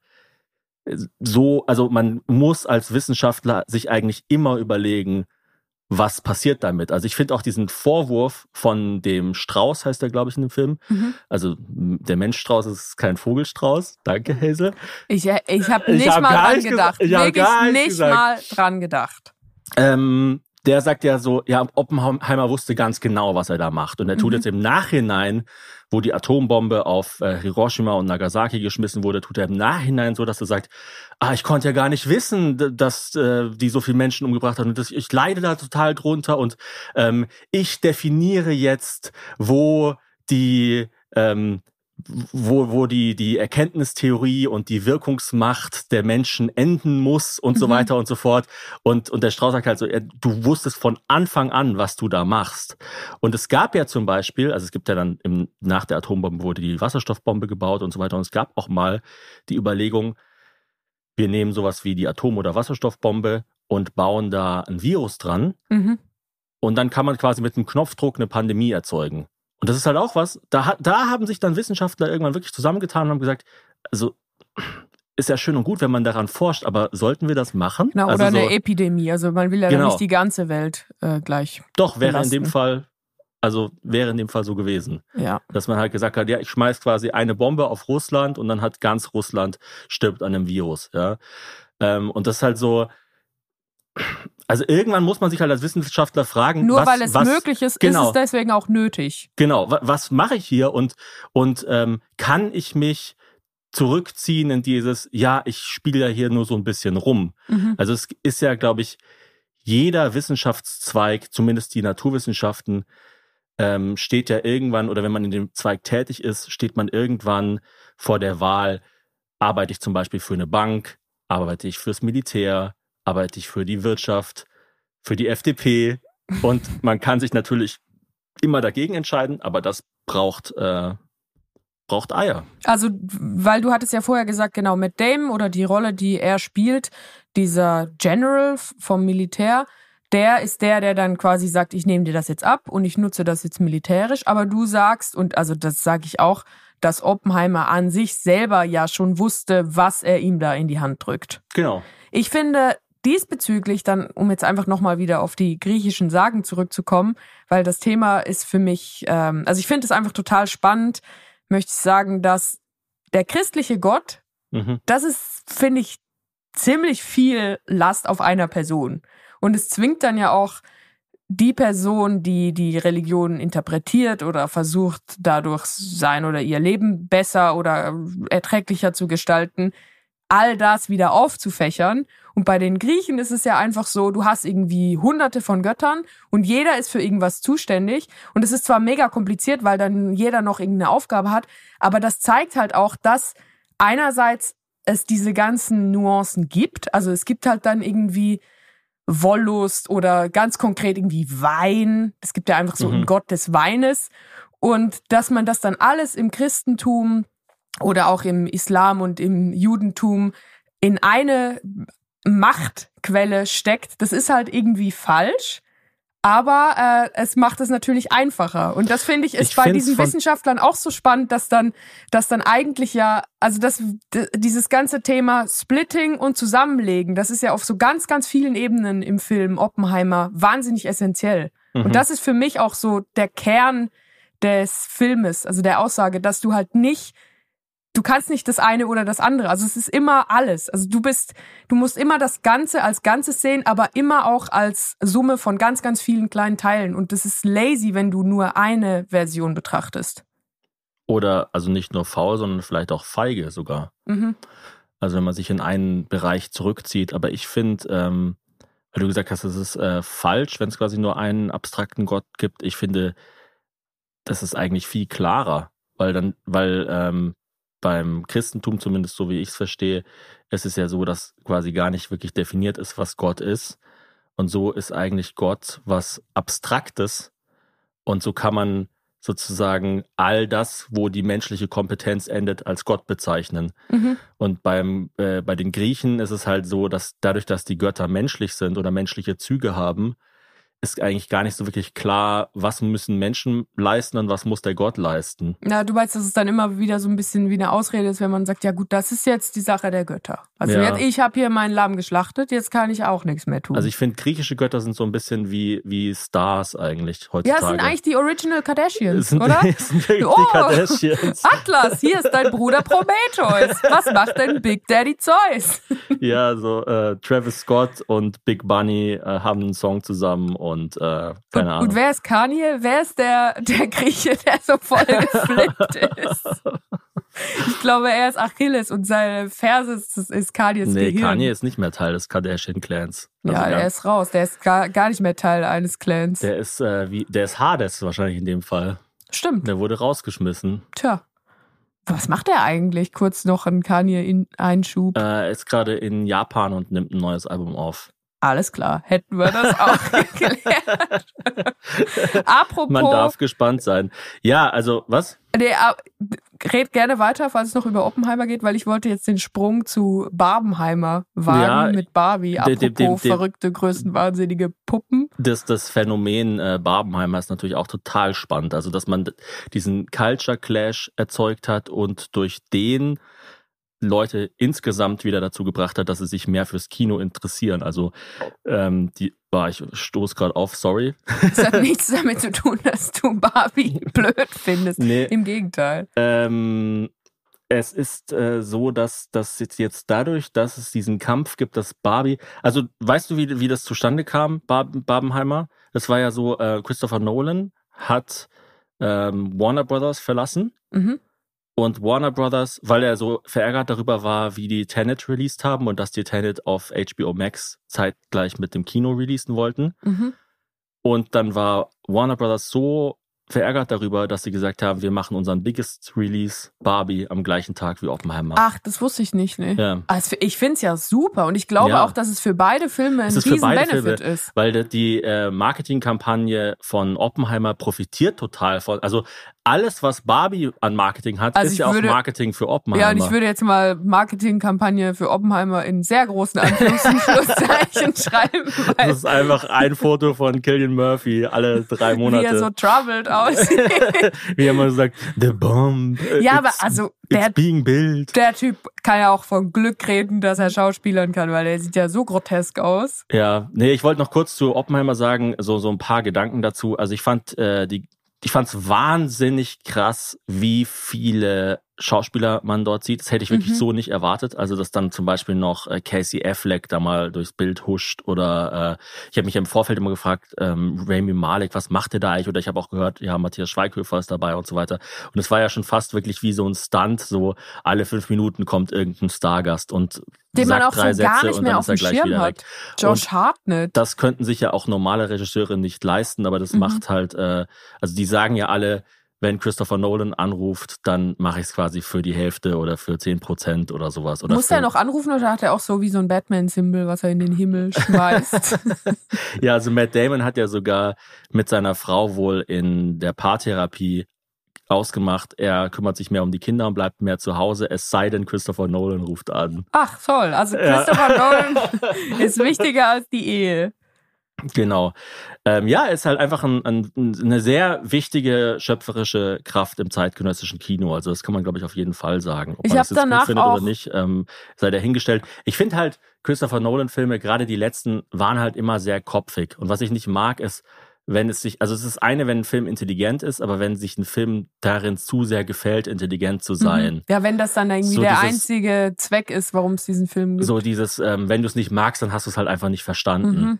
so, also man muss als Wissenschaftler sich eigentlich immer überlegen, was passiert damit? Also ich finde auch diesen Vorwurf von dem Strauß, heißt er, glaube ich, in dem Film. Mhm. Also der Menschstrauß ist kein Vogelstrauß. Danke, Hazel. Ich, ich habe nicht hab mal dran gedacht. Ich habe gar nicht, nicht mal dran gedacht. Ähm, der sagt ja so, ja, Oppenheimer wusste ganz genau, was er da macht. Und er tut mhm. jetzt im Nachhinein, wo die Atombombe auf äh, Hiroshima und Nagasaki geschmissen wurde, tut er im Nachhinein so, dass er sagt, ah, ich konnte ja gar nicht wissen, dass äh, die so viele Menschen umgebracht haben. Und das, ich leide da total drunter und ähm, ich definiere jetzt, wo die ähm, wo, wo die, die Erkenntnistheorie und die Wirkungsmacht der Menschen enden muss und mhm. so weiter und so fort. Und, und der Strauß sagt halt so, er, du wusstest von Anfang an, was du da machst. Und es gab ja zum Beispiel, also es gibt ja dann im, nach der Atombombe wurde die Wasserstoffbombe gebaut und so weiter. Und es gab auch mal die Überlegung, wir nehmen sowas wie die Atom- oder Wasserstoffbombe und bauen da ein Virus dran. Mhm. Und dann kann man quasi mit einem Knopfdruck eine Pandemie erzeugen. Und das ist halt auch was, da, da haben sich dann Wissenschaftler irgendwann wirklich zusammengetan und haben gesagt, also ist ja schön und gut, wenn man daran forscht, aber sollten wir das machen? Genau, also oder so, eine Epidemie. Also man will ja genau. nicht die ganze Welt äh, gleich. Doch, wäre belasten. in dem Fall, also wäre in dem Fall so gewesen. Ja. Dass man halt gesagt hat, ja, ich schmeiß quasi eine Bombe auf Russland und dann hat ganz Russland stirbt an einem Virus. Ja. Ähm, und das ist halt so, also irgendwann muss man sich halt als Wissenschaftler fragen, nur was, weil es was, möglich ist, genau, ist es deswegen auch nötig. Genau, was, was mache ich hier und und ähm, kann ich mich zurückziehen in dieses, ja, ich spiele ja hier nur so ein bisschen rum. Mhm. Also es ist ja, glaube ich, jeder Wissenschaftszweig, zumindest die Naturwissenschaften, ähm, steht ja irgendwann, oder wenn man in dem Zweig tätig ist, steht man irgendwann vor der Wahl, arbeite ich zum Beispiel für eine Bank, arbeite ich fürs Militär, arbeite ich für die Wirtschaft, für die FDP. Und man kann sich natürlich immer dagegen entscheiden, aber das braucht, äh, braucht Eier. Also, weil du hattest ja vorher gesagt, genau, mit Damon oder die Rolle, die er spielt, dieser General vom Militär, der ist der, der dann quasi sagt, ich nehme dir das jetzt ab und ich nutze das jetzt militärisch. Aber du sagst, und also das sage ich auch, dass Oppenheimer an sich selber ja schon wusste, was er ihm da in die Hand drückt. Genau. Ich finde, diesbezüglich dann, um jetzt einfach nochmal wieder auf die griechischen Sagen zurückzukommen, weil das Thema ist für mich, ähm, also ich finde es einfach total spannend, möchte ich sagen, dass der christliche Gott, mhm. das ist, finde ich, ziemlich viel Last auf einer Person. Und es zwingt dann ja auch die Person, die die Religion interpretiert oder versucht, dadurch sein oder ihr Leben besser oder erträglicher zu gestalten, all das wieder aufzufächern. Und bei den Griechen ist es ja einfach so, du hast irgendwie hunderte von Göttern und jeder ist für irgendwas zuständig. Und es ist zwar mega kompliziert, weil dann jeder noch irgendeine Aufgabe hat, aber das zeigt halt auch, dass einerseits es diese ganzen Nuancen gibt. Also es gibt halt dann irgendwie Wollust oder ganz konkret irgendwie Wein. Es gibt ja einfach so mhm. einen Gott des Weines. Und dass man das dann alles im Christentum oder auch im Islam und im Judentum in eine Machtquelle steckt, das ist halt irgendwie falsch. Aber äh, es macht es natürlich einfacher. Und das finde ich ist ich bei diesen Wissenschaftlern auch so spannend, dass dann, dass dann eigentlich ja, also das, dieses ganze Thema Splitting und Zusammenlegen, das ist ja auf so ganz, ganz vielen Ebenen im Film Oppenheimer wahnsinnig essentiell. Mhm. Und das ist für mich auch so der Kern des Filmes, also der Aussage, dass du halt nicht du kannst nicht das eine oder das andere. Also es ist immer alles. Also du bist, du musst immer das Ganze als Ganzes sehen, aber immer auch als Summe von ganz, ganz vielen kleinen Teilen. Und das ist lazy, wenn du nur eine Version betrachtest. Oder also nicht nur faul, sondern vielleicht auch feige sogar. Mhm. Also wenn man sich in einen Bereich zurückzieht. Aber ich finde, ähm, weil du gesagt hast, es ist äh, falsch, wenn es quasi nur einen abstrakten Gott gibt. Ich finde, das ist eigentlich viel klarer, weil dann, weil ähm, beim Christentum, zumindest so wie ich es verstehe, ist es ja so, dass quasi gar nicht wirklich definiert ist, was Gott ist. Und so ist eigentlich Gott was Abstraktes. Und so kann man sozusagen all das, wo die menschliche Kompetenz endet, als Gott bezeichnen. Mhm. Und beim, äh, bei den Griechen ist es halt so, dass dadurch, dass die Götter menschlich sind oder menschliche Züge haben, ist eigentlich gar nicht so wirklich klar, was müssen Menschen leisten und was muss der Gott leisten. Na, du weißt, dass es dann immer wieder so ein bisschen wie eine Ausrede ist, wenn man sagt, ja gut, das ist jetzt die Sache der Götter. Also ja. jetzt, ich habe hier meinen Lamm geschlachtet, jetzt kann ich auch nichts mehr tun. Also ich finde, griechische Götter sind so ein bisschen wie, wie Stars eigentlich heutzutage. Ja, es sind eigentlich die Original Kardashians, sind, oder? Sind wirklich oh, die Kardashians. Atlas, hier ist dein Bruder Prometheus. Was macht denn Big Daddy Zeus? ja, so äh, Travis Scott und Big Bunny äh, haben einen Song zusammen und äh, keine Ahnung. Und wer ist Kanye? Wer ist der, der Grieche, der so voll geflippt ist? Ich glaube, er ist Achilles und seine Ferse ist, ist Kanyes Nee, Gehirn. Kanye ist nicht mehr Teil des Kardashian-Clans. Also ja, er ist raus. Der ist gar, gar nicht mehr Teil eines Clans. Der ist, äh, wie, der ist Hades wahrscheinlich in dem Fall. Stimmt. Der wurde rausgeschmissen. Tja. Was macht er eigentlich? Kurz noch ein Kanye-Einschub. Er ist gerade in Japan und nimmt ein neues Album auf. Alles klar, hätten wir das auch geklärt. Apropos. Man darf gespannt sein. Ja, also, was? Nee, red gerne weiter, falls es noch über Oppenheimer geht, weil ich wollte jetzt den Sprung zu Barbenheimer wagen ja, mit Barbie. Apropos dem, dem, dem, verrückte, größenwahnsinnige Puppen. Das, das Phänomen äh, Barbenheimer ist natürlich auch total spannend. Also, dass man diesen Culture Clash erzeugt hat und durch den Leute insgesamt wieder dazu gebracht hat, dass sie sich mehr fürs Kino interessieren. Also ähm, die war ich stoß gerade auf, sorry. Das hat nichts damit zu tun, dass du Barbie blöd findest. Nee. Im Gegenteil. Ähm, es ist äh, so, dass das jetzt, jetzt dadurch, dass es diesen Kampf gibt, dass Barbie, also weißt du, wie, wie das zustande kam, Bar Barbenheimer? Das war ja so, äh, Christopher Nolan hat ähm, Warner Brothers verlassen. Mhm und Warner Brothers, weil er so verärgert darüber war, wie die Tenet released haben und dass die Tenet auf HBO Max zeitgleich mit dem Kino releasen wollten. Mhm. Und dann war Warner Brothers so verärgert darüber, dass sie gesagt haben, wir machen unseren biggest Release Barbie am gleichen Tag wie Oppenheimer. Ach, das wusste ich nicht, ne? Ja. Also ich finde es ja super und ich glaube ja. auch, dass es für beide Filme ein riesen Benefit Filme, ist. Weil die äh, Marketingkampagne von Oppenheimer profitiert total von, also alles, was Barbie an Marketing hat, also ist ja würde, auch Marketing für Oppenheimer. Ja, und ich würde jetzt mal Marketingkampagne für Oppenheimer in sehr großen Anführungs- und Schlusszeichen schreiben. Das ist einfach ein Foto von Killian Murphy alle drei Monate. Wie er so troubled aussieht. Wie er immer so sagt, the bomb. Ja, aber also der, being built. der Typ kann ja auch von Glück reden, dass er Schauspielern kann, weil er sieht ja so grotesk aus. Ja, nee, ich wollte noch kurz zu Oppenheimer sagen, so, so ein paar Gedanken dazu. Also ich fand äh, die ich fand es wahnsinnig krass, wie viele Schauspieler man dort sieht. Das hätte ich wirklich mhm. so nicht erwartet. Also, dass dann zum Beispiel noch äh, Casey Affleck da mal durchs Bild huscht oder äh, ich habe mich im Vorfeld immer gefragt, ähm, Rami Malek, was macht der da eigentlich? Oder ich habe auch gehört, ja, Matthias Schweighöfer ist dabei und so weiter. Und es war ja schon fast wirklich wie so ein Stunt, so alle fünf Minuten kommt irgendein Stargast und den man auch drei so Sätze gar nicht mehr auf dem Schirm hat. Weg. Josh Hartnett. Das könnten sich ja auch normale Regisseure nicht leisten, aber das mhm. macht halt, äh, also die sagen ja alle, wenn Christopher Nolan anruft, dann mache ich es quasi für die Hälfte oder für 10 Prozent oder sowas. Oder Muss er noch anrufen oder hat er auch so wie so ein Batman-Symbol, was er in den Himmel schmeißt? ja, also Matt Damon hat ja sogar mit seiner Frau wohl in der Paartherapie ausgemacht, er kümmert sich mehr um die Kinder und bleibt mehr zu Hause, es sei denn, Christopher Nolan ruft an. Ach toll, also Christopher ja. Nolan ist wichtiger als die Ehe. Genau. Ähm, ja, ist halt einfach ein, ein, eine sehr wichtige schöpferische Kraft im zeitgenössischen Kino. Also das kann man, glaube ich, auf jeden Fall sagen. Ob ich man das jetzt danach gut findet oder nicht, ähm, sei dahingestellt. Ich finde halt, Christopher Nolan-Filme, gerade die letzten, waren halt immer sehr kopfig. Und was ich nicht mag, ist, wenn es sich, also es ist eine, wenn ein Film intelligent ist, aber wenn sich ein Film darin zu sehr gefällt, intelligent zu mhm. sein. Ja, wenn das dann irgendwie so der dieses, einzige Zweck ist, warum es diesen Film gibt. So dieses, ähm, wenn du es nicht magst, dann hast du es halt einfach nicht verstanden. Mhm.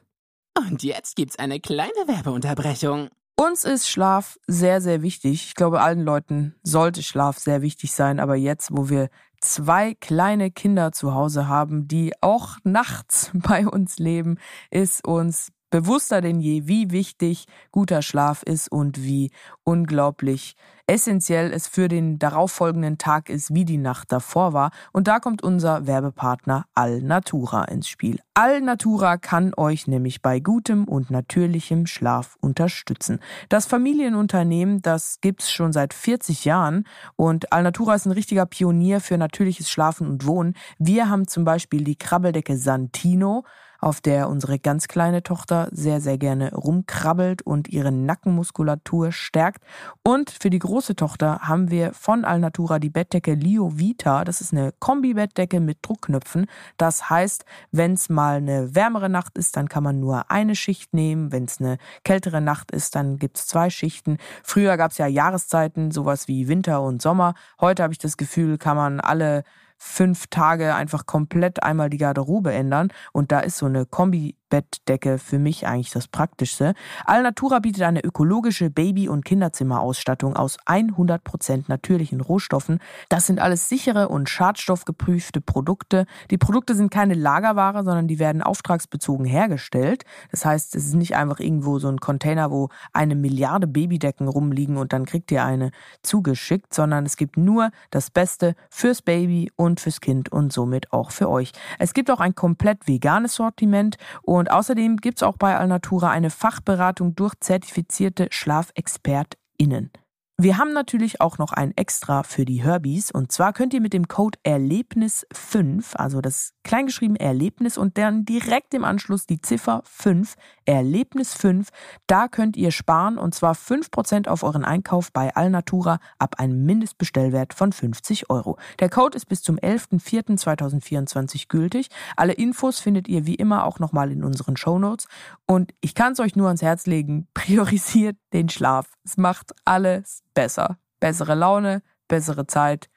Und jetzt gibt's eine kleine Werbeunterbrechung. Uns ist Schlaf sehr, sehr wichtig. Ich glaube, allen Leuten sollte Schlaf sehr wichtig sein. Aber jetzt, wo wir zwei kleine Kinder zu Hause haben, die auch nachts bei uns leben, ist uns bewusster denn je, wie wichtig guter Schlaf ist und wie unglaublich essentiell es für den darauffolgenden Tag ist, wie die Nacht davor war. Und da kommt unser Werbepartner Alnatura ins Spiel. Alnatura kann euch nämlich bei gutem und natürlichem Schlaf unterstützen. Das Familienunternehmen, das gibt's schon seit 40 Jahren und Alnatura ist ein richtiger Pionier für natürliches Schlafen und Wohnen. Wir haben zum Beispiel die Krabbeldecke Santino auf der unsere ganz kleine Tochter sehr, sehr gerne rumkrabbelt und ihre Nackenmuskulatur stärkt. Und für die große Tochter haben wir von Alnatura die Bettdecke Lio Vita. Das ist eine Kombi-Bettdecke mit Druckknöpfen. Das heißt, wenn es mal eine wärmere Nacht ist, dann kann man nur eine Schicht nehmen. Wenn es eine kältere Nacht ist, dann gibt es zwei Schichten. Früher gab es ja Jahreszeiten, sowas wie Winter und Sommer. Heute habe ich das Gefühl, kann man alle fünf Tage einfach komplett einmal die Garderobe ändern. Und da ist so eine Kombi Bettdecke für mich eigentlich das Praktischste. Alnatura bietet eine ökologische Baby- und Kinderzimmerausstattung aus 100% natürlichen Rohstoffen. Das sind alles sichere und schadstoffgeprüfte Produkte. Die Produkte sind keine Lagerware, sondern die werden auftragsbezogen hergestellt. Das heißt, es ist nicht einfach irgendwo so ein Container, wo eine Milliarde Babydecken rumliegen und dann kriegt ihr eine zugeschickt, sondern es gibt nur das Beste fürs Baby und fürs Kind und somit auch für euch. Es gibt auch ein komplett veganes Sortiment außerdem gibt es auch bei Alnatura eine Fachberatung durch zertifizierte SchlafexpertInnen. Wir haben natürlich auch noch ein Extra für die Herbies und zwar könnt ihr mit dem Code Erlebnis5, also das kleingeschrieben Erlebnis und dann direkt im Anschluss die Ziffer 5, Erlebnis 5, da könnt ihr sparen und zwar 5% auf euren Einkauf bei Alnatura ab einem Mindestbestellwert von 50 Euro. Der Code ist bis zum 11.04.2024 gültig. Alle Infos findet ihr wie immer auch nochmal in unseren Shownotes und ich kann es euch nur ans Herz legen, priorisiert den Schlaf. Es macht alles besser. Bessere Laune, bessere Zeit,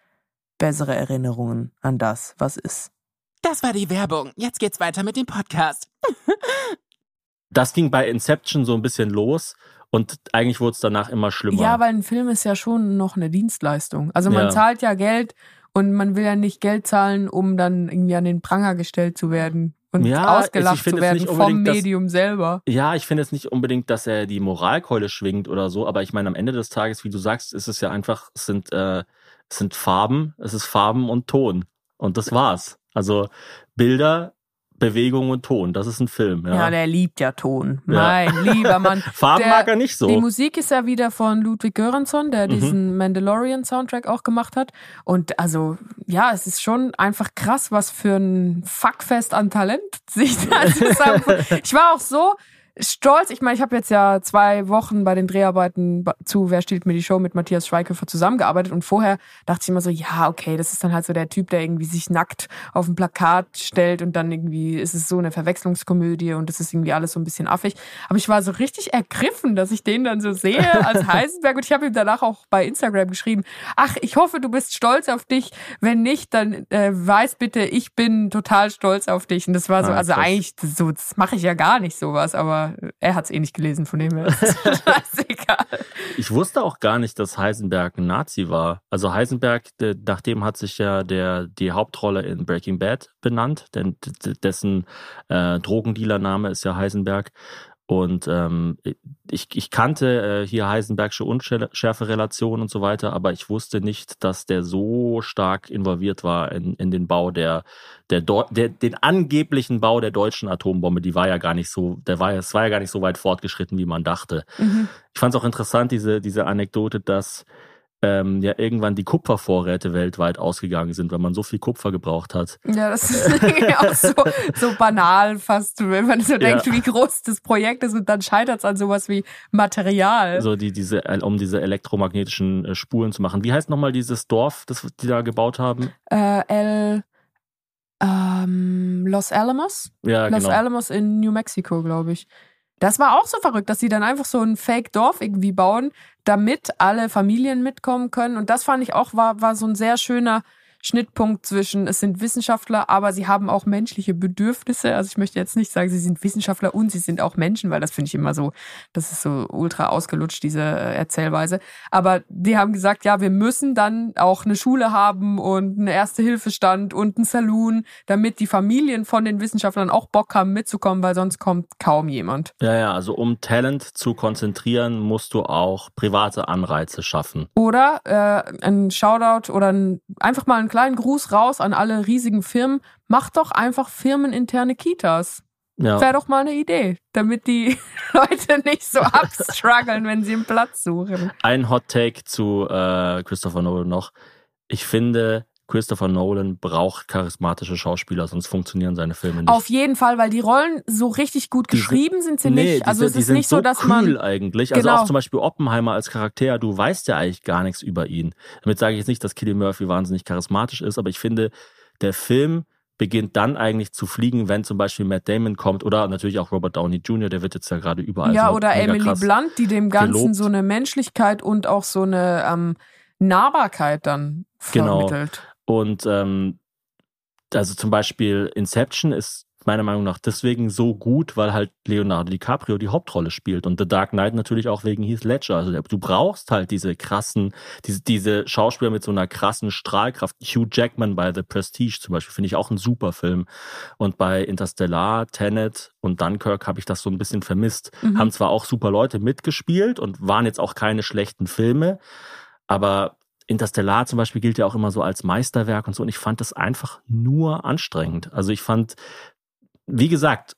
bessere Erinnerungen an das, was ist. Das war die Werbung. Jetzt geht's weiter mit dem Podcast. das ging bei Inception so ein bisschen los und eigentlich wurde es danach immer schlimmer. Ja, weil ein Film ist ja schon noch eine Dienstleistung. Also man ja. zahlt ja Geld und man will ja nicht Geld zahlen, um dann irgendwie an den Pranger gestellt zu werden und ja, ausgelacht zu werden vom Medium dass, selber. Ja, ich finde es nicht unbedingt, dass er die Moralkeule schwingt oder so, aber ich meine, am Ende des Tages, wie du sagst, ist es ja einfach, es sind, äh, es sind Farben, es ist Farben und Ton. Und das war's. Also Bilder Bewegung und Ton. Das ist ein Film. Ja, ja der liebt ja Ton. Mein ja. lieber Mann. Farben der, mag er nicht so. Die Musik ist ja wieder von Ludwig Göransson, der mhm. diesen Mandalorian-Soundtrack auch gemacht hat. Und also, ja, es ist schon einfach krass, was für ein Fuckfest an Talent sich da zusammen. ich war auch so stolz. Ich meine, ich habe jetzt ja zwei Wochen bei den Dreharbeiten zu Wer stiehlt mir die Show mit Matthias Schweighöfer zusammengearbeitet und vorher dachte ich immer so, ja, okay, das ist dann halt so der Typ, der irgendwie sich nackt auf ein Plakat stellt und dann irgendwie ist es so eine Verwechslungskomödie und das ist irgendwie alles so ein bisschen affig. Aber ich war so richtig ergriffen, dass ich den dann so sehe als Heisenberg und ich habe ihm danach auch bei Instagram geschrieben, ach, ich hoffe, du bist stolz auf dich. Wenn nicht, dann äh, weiß bitte, ich bin total stolz auf dich. Und das war so, ah, also eigentlich, so, das mache ich ja gar nicht sowas, aber er hat es eh nicht gelesen, von dem her. Ich wusste auch gar nicht, dass Heisenberg ein Nazi war. Also Heisenberg, nachdem hat sich ja der, die Hauptrolle in Breaking Bad benannt, denn dessen äh, Drogendealer-Name ist ja Heisenberg. Und ähm, ich, ich kannte äh, hier Heisenbergsche Unschärferelation und so weiter, aber ich wusste nicht, dass der so stark involviert war in, in den Bau der, der, der, den angeblichen Bau der deutschen Atombombe. Die war ja gar nicht so, der war, es war ja gar nicht so weit fortgeschritten, wie man dachte. Mhm. Ich fand es auch interessant, diese, diese Anekdote, dass ähm, ja irgendwann die Kupfervorräte weltweit ausgegangen sind, weil man so viel Kupfer gebraucht hat. Ja, das ist auch so, so banal fast, wenn man so denkt, ja. wie groß das Projekt ist und dann scheitert es an sowas wie Material. So die, diese, um diese elektromagnetischen äh, Spulen zu machen. Wie heißt nochmal dieses Dorf, das die da gebaut haben? Äh, El ähm, Los Alamos? Ja, Los genau. Alamos in New Mexico, glaube ich. Das war auch so verrückt, dass sie dann einfach so ein Fake-Dorf irgendwie bauen, damit alle Familien mitkommen können. Und das fand ich auch, war, war so ein sehr schöner Schnittpunkt zwischen, es sind Wissenschaftler, aber sie haben auch menschliche Bedürfnisse. Also ich möchte jetzt nicht sagen, sie sind Wissenschaftler und sie sind auch Menschen, weil das finde ich immer so, das ist so ultra ausgelutscht, diese äh, Erzählweise. Aber die haben gesagt, ja, wir müssen dann auch eine Schule haben und einen Erste-Hilfe-Stand und einen Saloon, damit die Familien von den Wissenschaftlern auch Bock haben mitzukommen, weil sonst kommt kaum jemand. Ja, ja, also um Talent zu konzentrieren, musst du auch private Anreize schaffen. Oder äh, ein Shoutout oder ein, einfach mal ein einen kleinen Gruß raus an alle riesigen Firmen. Macht doch einfach firmeninterne Kitas. Ja. Wäre doch mal eine Idee, damit die Leute nicht so abstruggeln, wenn sie einen Platz suchen. Ein Hot Take zu äh, Christopher Nolan noch. Ich finde, Christopher Nolan braucht charismatische Schauspieler, sonst funktionieren seine Filme nicht. Auf jeden Fall, weil die Rollen so richtig gut geschrieben sind sie nee, nicht. Also die, es die ist sind nicht so, dass cool man eigentlich. Also Genau. auch zum Beispiel Oppenheimer als Charakter, du weißt ja eigentlich gar nichts über ihn. Damit sage ich jetzt nicht, dass Killian Murphy wahnsinnig charismatisch ist, aber ich finde, der Film beginnt dann eigentlich zu fliegen, wenn zum Beispiel Matt Damon kommt oder natürlich auch Robert Downey Jr., der wird jetzt ja gerade überall ja so oder Emily. Blunt, die dem Ganzen gelobt. so eine Menschlichkeit und auch so eine ähm, Nahbarkeit dann Genau. Und ähm, also zum Beispiel Inception ist meiner Meinung nach deswegen so gut, weil halt Leonardo DiCaprio die Hauptrolle spielt und The Dark Knight natürlich auch wegen Heath Ledger. Also du brauchst halt diese krassen, diese, diese Schauspieler mit so einer krassen Strahlkraft. Hugh Jackman bei The Prestige zum Beispiel finde ich auch ein super Film. Und bei Interstellar, Tenet und Dunkirk habe ich das so ein bisschen vermisst. Mhm. Haben zwar auch super Leute mitgespielt und waren jetzt auch keine schlechten Filme, aber Interstellar zum Beispiel gilt ja auch immer so als Meisterwerk und so. Und ich fand das einfach nur anstrengend. Also ich fand, wie gesagt,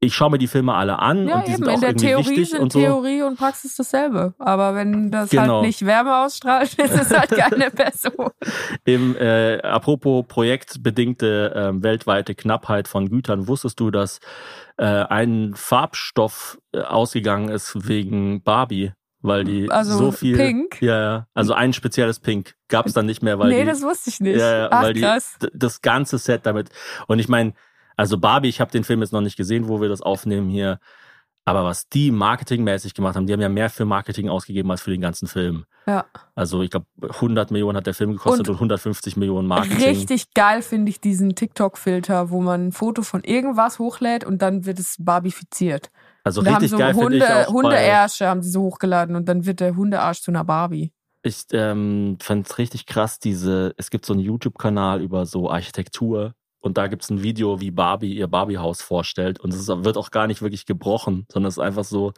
ich schaue mir die Filme alle an Ja, und die eben. sind auch In der irgendwie Theorie wichtig sind und so. Theorie und Praxis dasselbe. Aber wenn das Genau. halt nicht Wärme ausstrahlt, ist es halt keine Person. Im äh, apropos projektbedingte ähm, weltweite Knappheit von Gütern, wusstest du, dass äh, ein Farbstoff äh, ausgegangen ist wegen Barbie? Weil die Also so viel. Pink? Ja, ja. Also ein spezielles Pink gab es dann nicht mehr, weil nee, die, das wusste ich nicht. Ja, ja, Ach, weil die, krass. d- das ganze Set damit. Und ich meine, also Barbie, ich habe den Film jetzt noch nicht gesehen, wo wir das aufnehmen hier. Aber was die marketingmäßig gemacht haben, die haben ja mehr für Marketing ausgegeben als für den ganzen Film. Ja. Also ich glaube, 100 Millionen hat der Film gekostet und, Und 150 Millionen Marketing. Richtig geil finde ich diesen TikTok-Filter, wo man ein Foto von irgendwas hochlädt und dann wird es barbifiziert. Also da haben richtig so geil finde ich auch Hundeärsche haben sie so hochgeladen und dann wird der Hundearsch zu einer Barbie. Ich ähm, fand es richtig krass, diese, es gibt so einen YouTube-Kanal über so Architektur und da gibt's ein Video, wie Barbie ihr Barbie-Haus vorstellt und es wird auch gar nicht wirklich gebrochen, sondern es ist einfach so,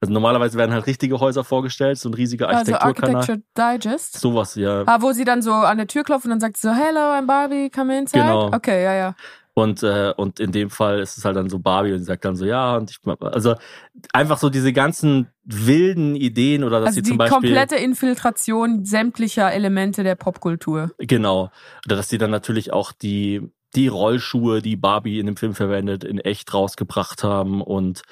also normalerweise werden halt richtige Häuser vorgestellt, so ein riesiger Also Architekturkanal. Architecture Digest. Sowas, ja. Ah, wo sie dann so an der Tür klopfen und dann sagt sie so, hello, I'm Barbie, come inside. Genau. Okay, ja, ja. Und, äh, und in dem Fall ist es halt dann so Barbie und sie sagt dann so, ja, und ich, also einfach so diese ganzen wilden Ideen oder dass Also sie die zum Beispiel. komplette Infiltration sämtlicher Elemente der Popkultur. Genau. Oder dass die dann natürlich auch die, die Rollschuhe, die Barbie in dem Film verwendet, in echt rausgebracht haben und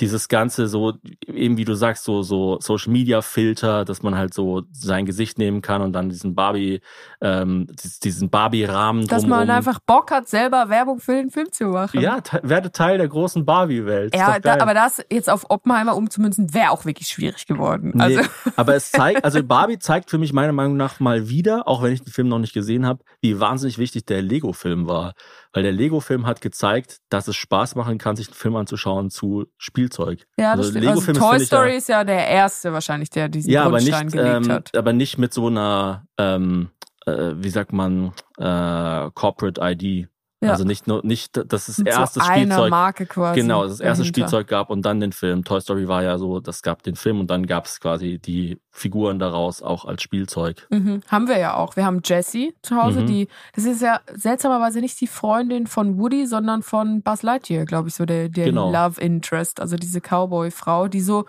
dieses Ganze so, eben wie du sagst, so, so Social Media Filter, dass man halt so sein Gesicht nehmen kann und dann diesen Barbie, ähm, dies- diesen Barbie-Rahmen Dass man einfach Bock hat, selber Werbung für den Film zu machen. ja, te werde Teil der großen Barbie-Welt. Ist Ja, da, aber das jetzt auf Oppenheimer umzumünzen, wäre auch wirklich schwierig geworden. Nee, Also, aber es zeigt, also Barbie zeigt für mich meiner Meinung nach mal wieder, auch wenn ich den Film noch nicht gesehen habe, wie wahnsinnig wichtig der Lego-Film war. Weil der Lego-Film hat gezeigt, dass es Spaß machen kann, sich einen Film anzuschauen zu Spielzeug. ja, das also stimmt. Also Lego-Film ist, Toy Story ja- ist ja der erste wahrscheinlich, der diesen Ja, aber Grundstein nicht, gelegt ähm, hat. aber nicht mit so einer, ähm, äh, wie sagt man, äh, Corporate ID. Ja. Also nicht nur, nicht das Mit erstes so einer Spielzeug. Marke quasi. Genau, das erste dahinter. Spielzeug gab und dann den Film. Toy Story war ja so, das gab den Film und dann gab es quasi die Figuren daraus auch als Spielzeug. Mhm. Haben wir ja auch. Wir haben Jessie zu Hause, Mhm. die, das ist ja seltsamerweise nicht die Freundin von Woody, sondern von Buzz Lightyear, glaube ich, so der, der Genau. Love Interest, also diese Cowboy-Frau, die so,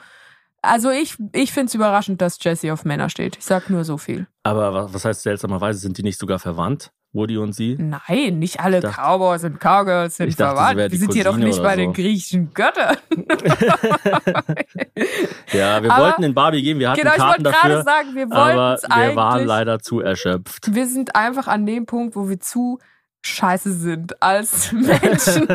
also ich, ich finde es überraschend, dass Jessie auf Männer steht. Ich sag nur so viel. Aber was heißt seltsamerweise, sind die nicht sogar verwandt, Woody und sie? Nein, nicht alle dachte- Cowboys und Cowgirls sind dachte, verwandt. Wir sind hier doch nicht bei so. den griechischen Göttern. Ja, wir Aber- wollten in Barbie gehen, wir hatten genau, ich Karten wollte gerade dafür, sagen, wir aber wollten es wir waren leider zu erschöpft. Wir sind einfach an dem Punkt, wo wir zu scheiße sind als Menschen,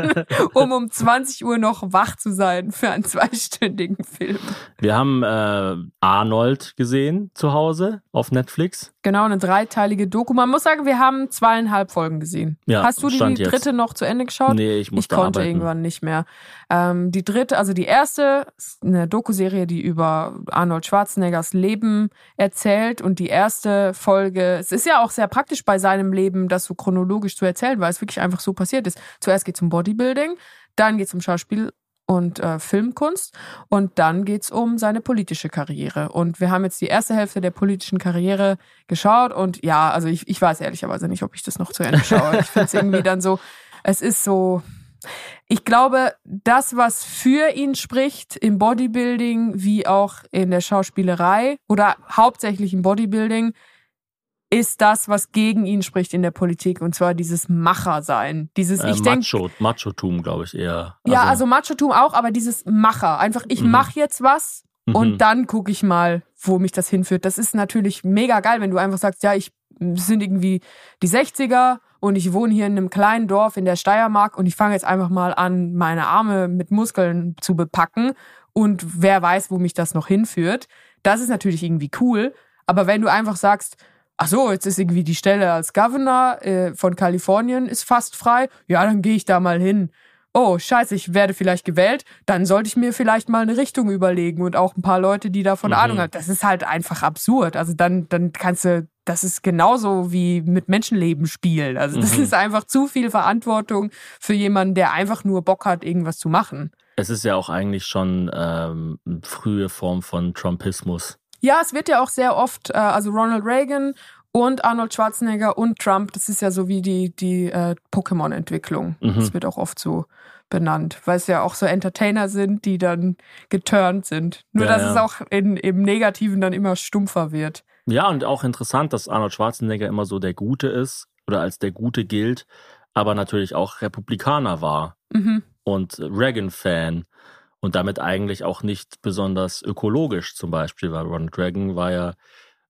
um um 20 Uhr noch wach zu sein für einen zweistündigen Film. Wir haben äh, Arnold gesehen zu Hause auf Netflix. Genau, eine dreiteilige Doku. Man muss sagen, wir haben zweieinhalb Folgen gesehen. Ja, Hast du die, die dritte noch zu Ende geschaut? Nee, ich Ich musste konnte arbeiten. irgendwann nicht mehr. Ähm, die dritte, also die erste, ist eine Doku-Serie, die über Arnold Schwarzeneggers Leben erzählt. Und die erste Folge, es ist ja auch sehr praktisch bei seinem Leben, das so chronologisch zu erzählen, weil es wirklich einfach so passiert ist. Zuerst geht es um Bodybuilding, dann geht es um Schauspiel und äh, Filmkunst und dann geht's um seine politische Karriere. Und wir haben jetzt die erste Hälfte der politischen Karriere geschaut und ja, also ich, ich weiß ehrlicherweise nicht, ob ich das noch zu Ende schaue. Ich finde es irgendwie dann so, es ist so, ich glaube, das, was für ihn spricht im Bodybuilding wie auch in der Schauspielerei oder hauptsächlich im Bodybuilding, ist das, was gegen ihn spricht in der Politik. Und zwar dieses Macher-Sein. Dieses, äh, ich Macho, denke. Machotum, glaube ich, eher. Ja, also Machotum auch, aber dieses Macher. Einfach, ich Mhm. mach jetzt was Mhm. und dann gucke ich mal, wo mich das hinführt. Das ist natürlich mega geil, wenn du einfach sagst, ja, ich sind irgendwie die 60er und ich wohne hier in einem kleinen Dorf in der Steiermark und ich fange jetzt einfach mal an, meine Arme mit Muskeln zu bepacken und wer weiß, wo mich das noch hinführt. Das ist natürlich irgendwie cool. Aber wenn du einfach sagst, ach so, jetzt ist irgendwie die Stelle als Governor äh, von Kalifornien ist fast frei, ja, dann gehe ich da mal hin. Oh, scheiße, ich werde vielleicht gewählt, dann sollte ich mir vielleicht mal eine Richtung überlegen und auch ein paar Leute, die davon Mhm. Ahnung haben. Das ist halt einfach absurd. Also dann, dann kannst du, das ist genauso wie mit Menschenleben spielen. Also das Mhm. ist einfach zu viel Verantwortung für jemanden, der einfach nur Bock hat, irgendwas zu machen. Es ist ja auch eigentlich schon ähm, eine frühe Form von Trumpismus. Ja, es wird ja auch sehr oft, äh, also Ronald Reagan und Arnold Schwarzenegger und Trump, das ist ja so wie die, die äh, Pokémon-Entwicklung. Mhm. Das wird auch oft so benannt, weil es ja auch so Entertainer sind, die dann geturnt sind. Nur, Ja, dass ja. es auch in, im Negativen dann immer stumpfer wird. Ja, und auch interessant, dass Arnold Schwarzenegger immer so der Gute ist oder als der Gute gilt, aber natürlich auch Republikaner war Mhm. und Reagan-Fan und damit eigentlich auch nicht besonders ökologisch zum Beispiel, weil Ronald Reagan war ja,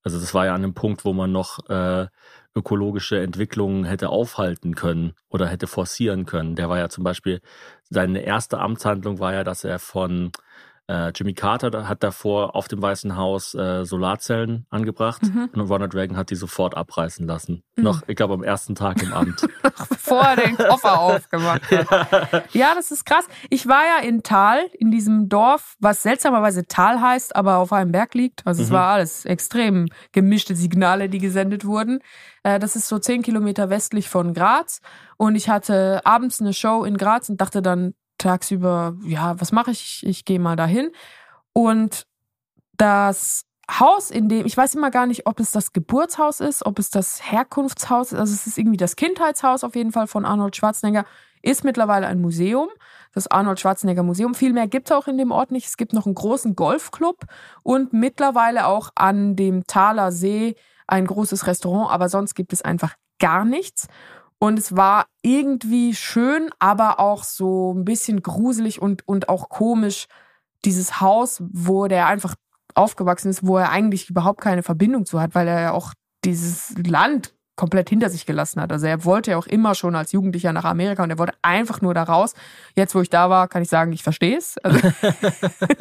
also das war ja an einem Punkt, wo man noch äh, ökologische Entwicklungen hätte aufhalten können oder hätte forcieren können. Der war ja zum Beispiel, seine erste Amtshandlung war ja, dass er von Jimmy Carter hat davor auf dem Weißen Haus äh, Solarzellen angebracht Mhm. und Ronald Reagan hat die sofort abreißen lassen. Mhm. Noch, ich glaube, am ersten Tag im Amt. Bevor er den Koffer aufgemacht hat. Ja, das ist krass. Ich war ja in Tal, in diesem Dorf, was seltsamerweise Tal heißt, aber auf einem Berg liegt. Also es Mhm. war alles extrem gemischte Signale, die gesendet wurden. Äh, Das ist so zehn Kilometer westlich von Graz. Und ich hatte abends eine Show in Graz und dachte dann tagsüber, ja, was mache ich? Ich gehe mal dahin. Und das Haus, in dem, ich weiß immer gar nicht, ob es das Geburtshaus ist, ob es das Herkunftshaus ist, also es ist irgendwie das Kindheitshaus auf jeden Fall von Arnold Schwarzenegger, ist mittlerweile ein Museum, das Arnold Schwarzenegger Museum. Viel mehr gibt es auch in dem Ort nicht. Es gibt noch einen großen Golfclub und mittlerweile auch an dem Thaler See ein großes Restaurant, aber sonst gibt es einfach gar nichts. Und es war irgendwie schön, aber auch so ein bisschen gruselig und, und auch komisch, dieses Haus, wo der einfach aufgewachsen ist, wo er eigentlich überhaupt keine Verbindung zu hat, weil er ja auch dieses Land komplett hinter sich gelassen hat. Also er wollte ja auch immer schon als Jugendlicher nach Amerika und er wollte einfach nur da raus. Jetzt, wo ich da war, kann ich sagen, ich verstehe es. Also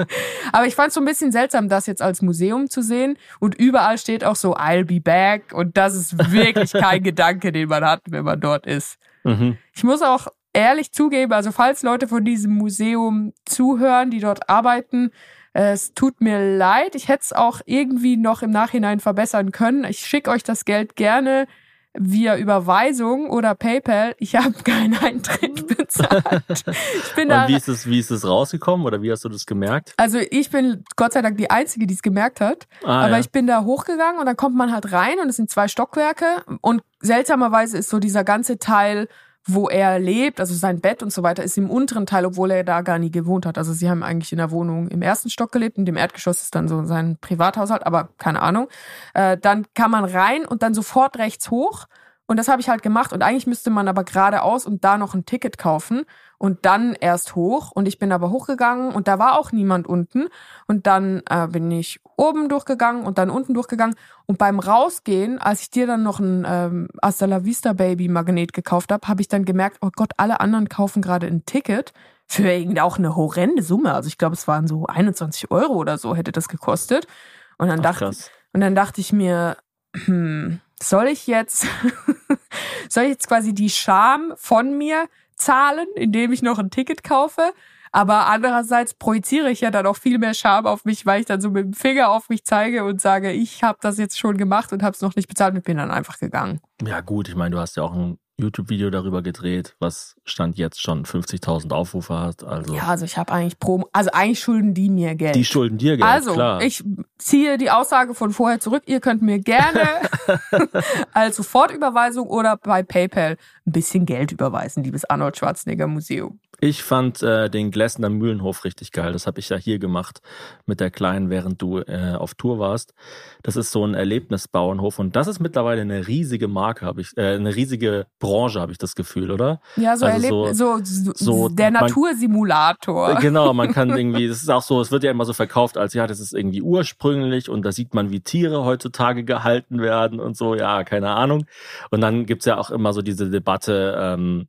Aber ich fand es so ein bisschen seltsam, das jetzt als Museum zu sehen. Und überall steht auch so, I'll be back. Und das ist wirklich kein Gedanke, den man hat, wenn man dort ist. mhm. Ich muss auch ehrlich zugeben, also falls Leute von diesem Museum zuhören, die dort arbeiten, es tut mir leid. Ich hätte es auch irgendwie noch im Nachhinein verbessern können. Ich schicke euch das Geld gerne via Überweisung oder PayPal. Ich habe keinen Eintritt bezahlt. Ich bin da Und wie ist, es, wie ist es rausgekommen oder wie hast du das gemerkt? also ich bin Gott sei Dank die Einzige, die es gemerkt hat. Ah, Aber ja. ich bin da hochgegangen und dann kommt man halt rein und es sind zwei Stockwerke und seltsamerweise ist so dieser ganze Teil, wo er lebt, also sein Bett und so weiter, ist im unteren Teil, obwohl er da gar nie gewohnt hat. Also sie haben eigentlich in der Wohnung im ersten Stock gelebt und im Erdgeschoss ist dann so sein Privathaushalt, aber keine Ahnung. Äh, dann kann man rein und dann sofort rechts hoch. Und das habe ich halt gemacht. Und eigentlich müsste man aber geradeaus und da noch ein Ticket kaufen und dann erst hoch. Und ich bin aber hochgegangen und da war auch niemand unten. Und dann äh, bin ich oben durchgegangen und dann unten durchgegangen. Und beim Rausgehen, als ich dir dann noch ein ähm, Hasta la Vista Baby Magnet gekauft habe, habe ich dann gemerkt, oh Gott, alle anderen kaufen gerade ein Ticket für irgendwie auch eine horrende Summe. Also ich glaube, es waren so 21 Euro oder so hätte das gekostet. Und dann Ach, dachte krass. und dann dachte ich mir, hm, soll ich jetzt, soll ich jetzt quasi die Scham von mir zahlen, indem ich noch ein Ticket kaufe? Aber andererseits projiziere ich ja dann auch viel mehr Scham auf mich, weil ich dann so mit dem Finger auf mich zeige und sage, ich habe das jetzt schon gemacht und habe es noch nicht bezahlt und bin dann einfach gegangen. Ja, gut, ich meine, du hast ja auch ein YouTube-Video darüber gedreht, was stand jetzt schon 50.000 Aufrufe hat. Also ja, also ich habe eigentlich pro, also eigentlich schulden die mir Geld. Die schulden dir Geld, also, klar. ich ziehe die Aussage von vorher zurück. Ihr könnt mir gerne als Sofortüberweisung oder bei PayPal ein bisschen Geld überweisen, liebes Arnold Schwarzenegger Museum. Ich fand äh, den Glessner Mühlenhof richtig geil. Das habe ich ja hier gemacht mit der Kleinen, während du äh, auf Tour warst. Das ist so ein Erlebnisbauernhof und das ist mittlerweile eine riesige Marke, habe ich, äh, eine riesige Branche, habe ich das Gefühl, oder? Ja, so, also Erleb so, so, so, der Natursimulator. Man, genau, man kann irgendwie, das ist auch so, es wird ja immer so verkauft als, ja, das ist irgendwie ursprünglich und da sieht man, wie Tiere heutzutage gehalten werden und so, ja, keine Ahnung. Und dann gibt's ja auch immer so diese Debatte, ähm,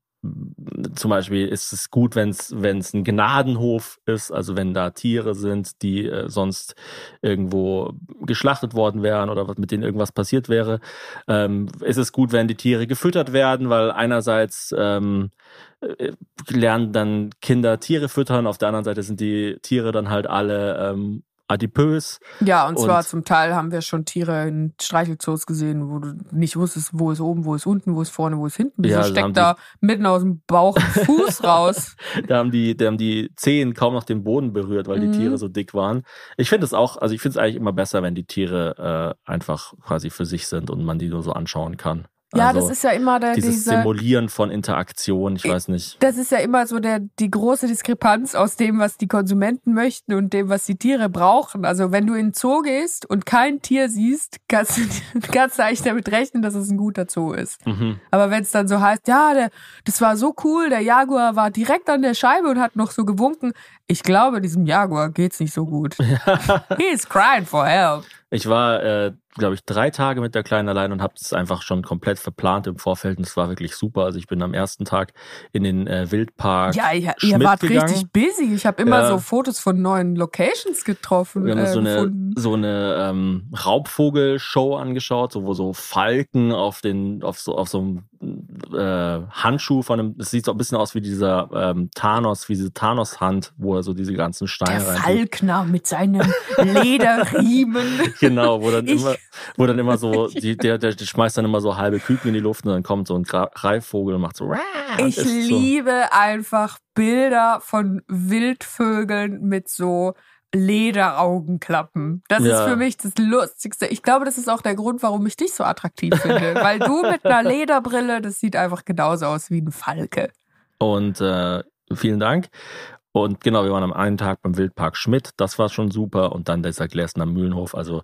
zum Beispiel ist es gut, wenn es ein Gnadenhof ist, also wenn da Tiere sind, die äh, sonst irgendwo geschlachtet worden wären oder was mit denen irgendwas passiert wäre, ähm, ist es gut, wenn die Tiere gefüttert werden, weil einerseits ähm, äh, lernen dann Kinder Tiere füttern, auf der anderen Seite sind die Tiere dann halt alle ähm, adipös. Ja, und, und zwar zum Teil haben wir schon Tiere in Streichelzoos gesehen, wo du nicht wusstest, wo ist oben, wo ist unten, wo ist vorne, wo ist hinten. Wieso ja, steckt da mitten aus dem Bauch ein Fuß raus? da haben die, da haben die Zehen kaum noch den Boden berührt, weil mhm. die Tiere so dick waren. Ich finde es auch, also ich finde es eigentlich immer besser, wenn die Tiere äh, einfach quasi für sich sind und man die nur so anschauen kann. Ja, also das ist ja immer der, dieses diese, Simulieren von Interaktion, ich weiß nicht. Das ist ja immer so der, die große Diskrepanz aus dem, was die Konsumenten möchten und dem, was die Tiere brauchen. Also wenn du in den Zoo gehst und kein Tier siehst, kannst du, kannst du eigentlich damit rechnen, dass es ein guter Zoo ist. Mhm. Aber wenn es dann so heißt, ja, der, das war so cool, der Jaguar war direkt an der Scheibe und hat noch so gewunken. Ich glaube, diesem Jaguar geht's nicht so gut. He is crying for help. Ich war, äh, glaube ich, drei Tage mit der Kleinen allein und habe es einfach schon komplett verplant im Vorfeld und es war wirklich super. Also ich bin am ersten Tag in den äh, Wildpark. Ja, ihr, ihr wart gegangen. richtig busy. Ich habe immer ja. so Fotos von neuen Locations getroffen. Wir haben äh, so eine, so eine ähm, Raubvogelshow angeschaut, so wo so Falken auf den, auf so, auf so einem äh, Handschuh von einem, das sieht so ein bisschen aus wie dieser ähm, Thanos, wie diese Thanos-Hand, wo er so diese ganzen Steine Der Falkner mit seinem Lederriemen. genau, wo dann ich. immer, wo dann immer so, die, der, der, schmeißt dann immer so halbe Küken in die Luft und dann kommt so ein Greifvogel und macht so. Ich liebe so. einfach Bilder von Wildvögeln mit so Lederaugenklappen. Das ja. ist für mich das Lustigste. Ich glaube, das ist auch der Grund, warum ich dich so attraktiv finde. Weil du mit einer Lederbrille, das sieht einfach genauso aus wie ein Falke. Und äh, vielen Dank. Und genau, wir waren am einen Tag beim Wildpark Schmidt, das war schon super. Und dann dieser Gläsner Mühlenhof. Also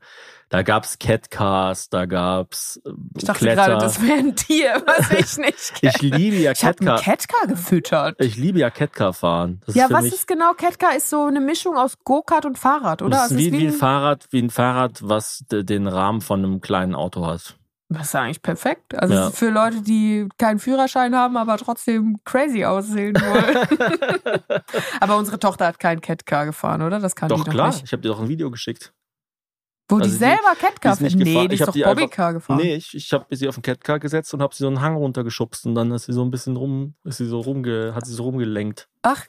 da gab's Catcars, da gab's äh, Ich dachte Kletter. gerade, das wäre ein Tier, was ich nicht kenne. ich liebe ja Catcar. Ich habe Catcar gefüttert. Ich liebe ja Catcar fahren. Das ja, ist was ist genau Catcar? Ist so eine Mischung aus Go-Kart und Fahrrad, oder? Das ist wie, wie, ein Fahrrad, wie ein Fahrrad, was den Rahmen von einem kleinen Auto hat. Das ist eigentlich perfekt. Also ja. für Leute, die keinen Führerschein haben, aber trotzdem crazy aussehen wollen. aber unsere Tochter hat keinen Catcar gefahren, oder? Das kann doch, die doch klar. nicht. Ich habe dir doch ein Video geschickt. Wo also die selber Catcar fährt? Nee, die ist doch Bobbycar gefahren. Nee, ich, ich habe sie auf den Catcar gesetzt und habe sie so einen Hang runtergeschubst und dann ist sie so ein bisschen rum, ist sie so rumge, hat sie so rumgelenkt. Ach,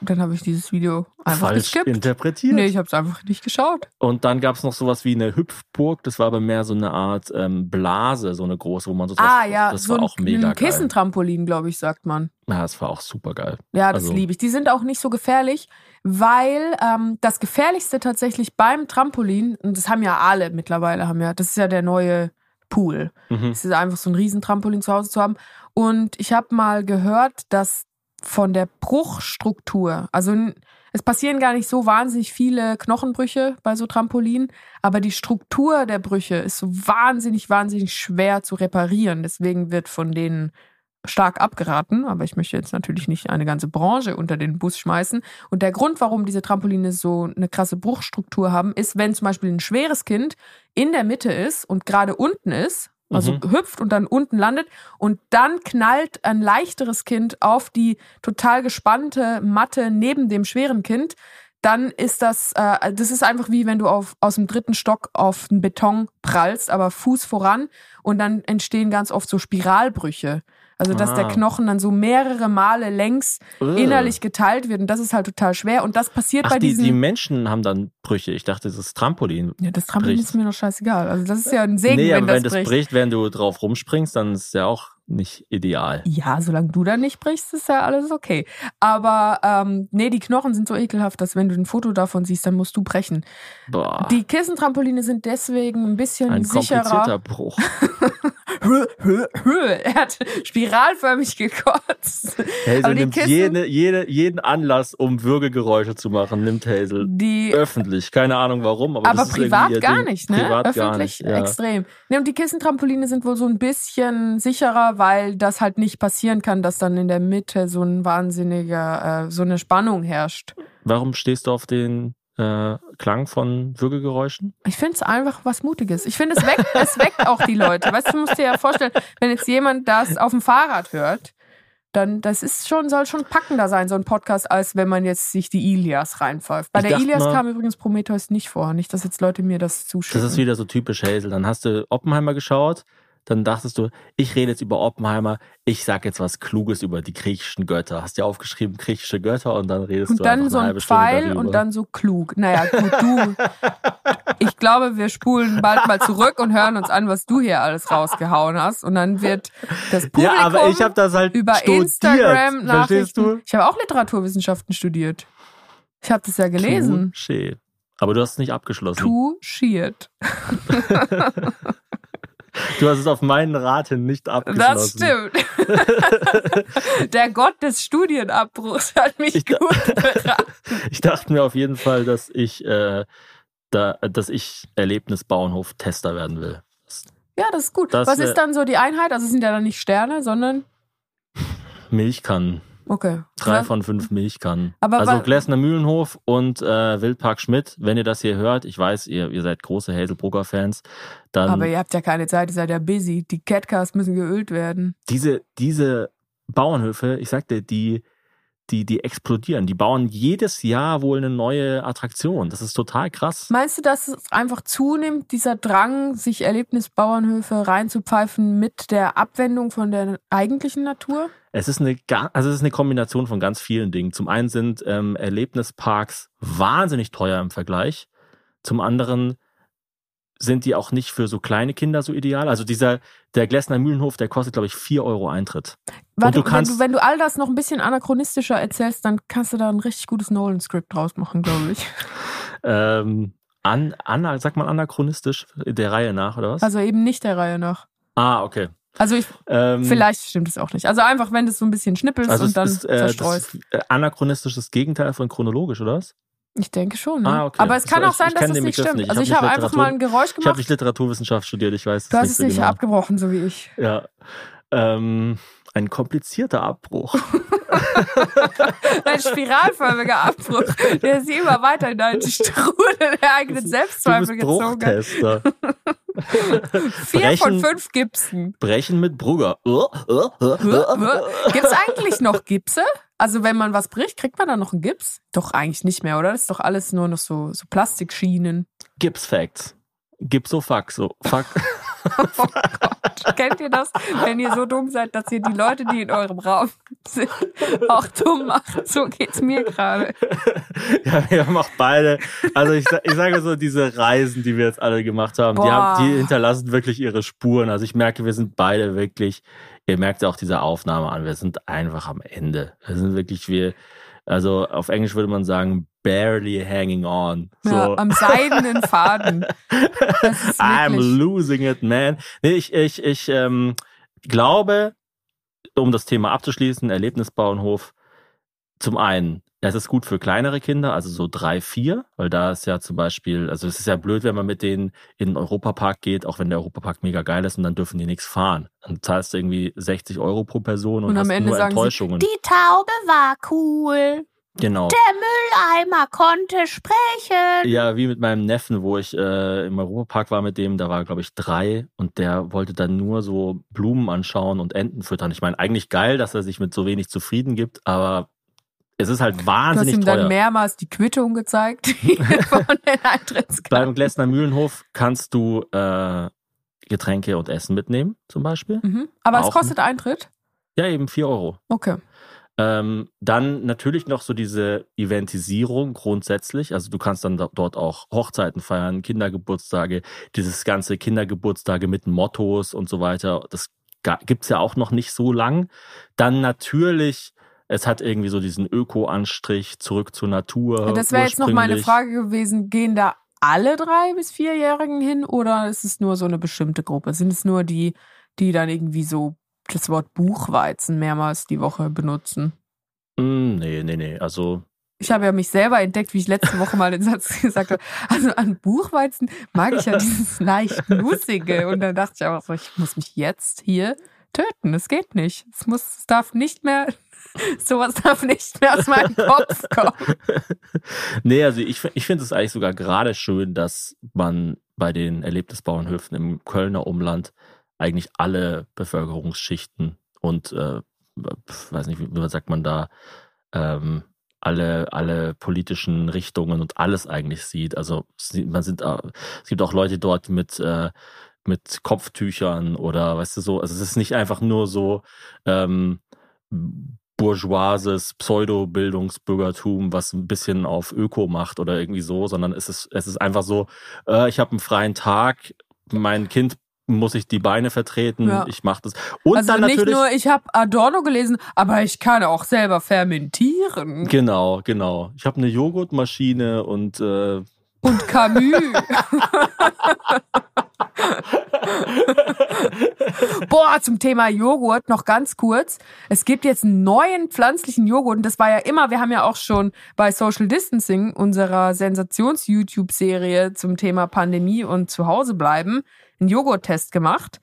dann habe ich dieses Video einfach Falsch geskippt. interpretiert. Nee, ich habe es einfach nicht geschaut. Und dann gab es noch sowas wie eine Hüpfburg. Das war aber mehr so eine Art ähm, Blase, so eine große, wo man so Ah ja, das so war ein, auch mega ein Kissentrampolin, glaube ich, sagt man. Ja, das war auch super geil. Ja, das Also- liebe ich. Die sind auch nicht so gefährlich, weil ähm, das Gefährlichste tatsächlich beim Trampolin, und das haben ja alle mittlerweile, haben ja, das ist ja der neue Pool. Mhm. Es ist einfach so ein Riesentrampolin zu Hause zu haben. Und ich habe mal gehört, dass von der Bruchstruktur, also es passieren gar nicht so wahnsinnig viele Knochenbrüche bei so Trampolinen, aber die Struktur der Brüche ist so wahnsinnig, wahnsinnig schwer zu reparieren. Deswegen wird von denen stark abgeraten, aber ich möchte jetzt natürlich nicht eine ganze Branche unter den Bus schmeißen. Und der Grund, warum diese Trampoline so eine krasse Bruchstruktur haben, ist, wenn zum Beispiel ein schweres Kind in der Mitte ist und gerade unten ist, also Mhm. hüpft und dann unten landet und dann knallt ein leichteres Kind auf die total gespannte Matte neben dem schweren Kind, dann ist das, äh, das ist einfach wie wenn du auf, aus dem dritten Stock auf den Beton prallst, aber Fuß voran und dann entstehen ganz oft so Spiralbrüche. Also, dass der Ah. Knochen dann so mehrere Male längs Ugh. innerlich geteilt wird und das ist halt total schwer und das passiert Ach, bei die, diesen... die Menschen haben dann Brüche. Ich dachte, das ist Trampolin. ja, das Trampolin bricht. ist mir doch scheißegal. Also, das ist ja ein Segen, nee, wenn aber das wenn das bricht. bricht, während du drauf rumspringst, dann ist ja auch nicht ideal. Ja, solange du da nicht brichst, ist ja alles okay. Aber ähm, nee, die Knochen sind so ekelhaft, dass wenn du ein Foto davon siehst, dann musst du brechen. Boah. Die Kissentrampoline sind deswegen ein bisschen ein sicherer. komplizierter Bruch. er hat spiralförmig gekotzt. Hazel Aber nimmt Kissen- jede, jede, jeden Anlass, um Würgegeräusche zu machen, nimmt Hazel. Die Öffentlich. Keine Ahnung warum, aber, aber privat gar Ding. nicht, ne? Privat Öffentlich gar nicht. Ja. extrem. Ne, und die Kissentrampoline sind wohl so ein bisschen sicherer, weil das halt nicht passieren kann, dass dann in der Mitte so ein wahnsinniger, äh, so eine Spannung herrscht. Warum stehst du auf den äh, Klang von Würgegeräuschen? Ich finde es einfach was Mutiges. Ich finde, es weckt, es weckt auch die Leute. Weißt du, du musst dir ja vorstellen, wenn jetzt jemand das auf dem Fahrrad hört, dann das ist schon, soll schon packender sein, so ein Podcast, als wenn man jetzt sich die Ilias reinpfeift. Bei Ich der Ilias mal- kam übrigens Prometheus nicht vor. Nicht, dass jetzt Leute mir das zuschicken. Das ist wieder so typisch Hazel. Dann hast du Oppenheimer geschaut, dann dachtest du, ich rede jetzt über Oppenheimer, ich sag jetzt was Kluges über die griechischen Götter. Hast dir aufgeschrieben, griechische Götter und dann redest Und du dann einfach so eine ein halbe Stunde Pfeil darüber. und dann so klug. Naja, gut, du. Ich glaube, wir spulen bald mal zurück und hören uns an, was du hier alles rausgehauen hast. Und dann wird das Publikum ja, aber ich habe das halt über studiert. Instagram Verstehst Nachrichten. du? Ich habe auch Literaturwissenschaften studiert. Ich habe das ja gelesen. Touché. Aber du hast es nicht abgeschlossen. Touchiert. Du hast es auf meinen Rat hin nicht Das abgeschlossen. stimmt. Der Gott des Studienabbruchs hat mich Ich gut beraten. Ich dachte mir auf jeden Fall, dass ich, äh, da, dass ich Erlebnisbauernhof-Tester werden will. Ja, das ist gut. Das Was ist dann so die Einheit? Also es sind ja dann nicht Sterne, sondern Milchkannen. Okay. Drei von fünf Milchkannen. Aber also Gläsner Mühlenhof und äh, Wildpark Schmidt, wenn ihr das hier hört, ich weiß, ihr, ihr seid große Hazelbrugger-Fans, dann Aber ihr habt ja keine Zeit, ihr seid ja busy. Die Catcars müssen geölt werden. diese, diese Bauernhöfe, ich sagte, die, die, die explodieren. Die bauen jedes Jahr wohl eine neue Attraktion. Das ist total krass. Meinst du, dass es einfach zunimmt, dieser Drang, sich Erlebnisbauernhöfe reinzupfeifen mit der Abwendung von der eigentlichen Natur? Es ist eine, also es ist eine Kombination von ganz vielen Dingen. Zum einen sind ähm, Erlebnisparks wahnsinnig teuer im Vergleich. Zum anderen sind die auch nicht für so kleine Kinder so ideal. Also dieser, der Glessner Mühlenhof, der kostet, glaube ich, 4 Euro Eintritt. Warte, du kannst- wenn, du, wenn du all das noch ein bisschen anachronistischer erzählst, dann kannst du da ein richtig gutes Nolan-Skript draus machen, glaube ich. Ähm, an, an, sagt man anachronistisch der Reihe nach, oder was? Also eben nicht der Reihe nach. ah, okay. Also ich, Ähm, vielleicht stimmt es auch nicht. Also einfach, wenn du es so ein bisschen schnippelst also und dann ist, äh, ist, äh, anachronistisch das Gegenteil von chronologisch, oder was? Ich denke schon. Ne? Ah, okay. Aber es kann So, auch ich- sein, ich dass es nicht Begriff stimmt. nicht. Ich Also ich habe einfach mal ein Geräusch Ich habe gemacht. nicht Literaturwissenschaft studiert, ich weiß Du hast nicht es so nicht genau. abgebrochen, so wie ich. Ja. Ähm, ein komplizierter Abbruch. Ein spiralförmiger Abbruch, der sich immer weiter in deinen Strudel der eigenen Selbstzweifel gezogen hat. Vier von Brechen- fünf Gipsen. Brechen mit Brugger. Uh, Gibt es eigentlich noch Gipse? Also wenn man was bricht, kriegt man da noch einen Gips? Doch eigentlich nicht mehr, oder? Das ist doch alles nur noch so, so Plastikschienen. Gips Facts. Gipsofaxo. Fuck. Kennt ihr das? Wenn ihr so dumm seid, dass ihr die Leute, die in eurem Raum sind, auch dumm macht. So geht's mir gerade. ja, wir haben auch beide. Also ich, ich sage so, diese Reisen, die wir jetzt alle gemacht haben, die, haben, die hinterlassen wirklich ihre Spuren. Also ich merke, wir sind beide wirklich, ihr merkt ja auch diese Aufnahme an, wir sind einfach am Ende. Wir sind wirklich, wir, also auf Englisch würde man sagen, barely hanging on. So. Ja, am seidenen Faden. I'm losing it, man. Nee, ich, ich, ich ähm, glaube, um das Thema abzuschließen, Erlebnisbauernhof, zum einen, es ist gut für kleinere Kinder, also so drei, vier, weil da ist ja zum Beispiel, also es ist ja blöd, wenn man mit denen in den Europapark geht, auch wenn der Europapark mega geil ist und dann dürfen die nichts fahren. Dann zahlst du irgendwie 60 Euro pro Person und, Und am hast Ende nur sagen sie, Enttäuschungen. Die Taube war cool. genau. Der Mülleimer konnte sprechen. Ja, wie mit meinem Neffen, wo ich äh, im Europapark war mit dem, da war glaube ich drei und der wollte dann nur so Blumen anschauen und Enten füttern. Ich meine, eigentlich geil, dass er sich mit so wenig zufrieden gibt, aber es ist halt Du hast wahnsinnig ihm dann teuer. mehrmals die Quittung gezeigt von den Eintrittskarten. Beim Glessner Mühlenhof kannst du äh, Getränke und Essen mitnehmen, zum Beispiel. Mhm. Aber es Auch- kostet Eintritt? Ja, eben vier Euro. Okay. Ähm, dann natürlich noch so diese Eventisierung grundsätzlich. Also du kannst dann do- dort auch Hochzeiten feiern, Kindergeburtstage, dieses ganze Kindergeburtstage mit Mottos und so weiter. Das gibt's ja auch noch nicht so lang. Dann natürlich, es hat irgendwie so diesen Öko-Anstrich zurück zur Natur. Ja, das wäre jetzt noch meine Frage gewesen, gehen da alle drei bis vierjährigen hin oder ist es nur so eine bestimmte Gruppe? Sind es nur die, die dann irgendwie so das Wort Buchweizen mehrmals die Woche benutzen? Mm, nee, nee, nee. Also ich habe ja mich selber entdeckt, wie ich letzte Woche mal den Satz gesagt habe. Also an Buchweizen mag ich ja dieses leicht Nussige. Und dann dachte ich auch so, ich muss mich jetzt hier töten. Es geht nicht. Es muss, es darf nicht mehr, sowas darf nicht mehr aus meinem Kopf kommen. nee, also ich, ich finde es eigentlich sogar gerade schön, dass man bei den Erlebnisbauernhöfen im Kölner Umland eigentlich alle Bevölkerungsschichten und äh, weiß nicht, wie, wie sagt man da, ähm, alle, alle politischen Richtungen und alles eigentlich sieht. Also man sind, es gibt auch Leute dort mit, äh, mit Kopftüchern oder weißt du so, also es ist nicht einfach nur so ähm, bourgeoises Pseudo-Bildungsbürgertum, was ein bisschen auf Öko macht oder irgendwie so, sondern es ist, es ist einfach so, äh, ich habe einen freien Tag, mein Kind muss ich die Beine vertreten, ja. ich mache das. Und also dann nicht natürlich, nur, ich habe Adorno gelesen, aber ich kann auch selber fermentieren. Genau, genau. Ich habe eine Joghurtmaschine und äh, und Camus. Boah, zum Thema Joghurt noch ganz kurz. Es gibt jetzt einen neuen pflanzlichen Joghurt und das war ja immer, wir haben ja auch schon bei Social Distancing unserer Sensations-YouTube-Serie zum Thema Pandemie und Zuhause bleiben einen Joghurttest gemacht.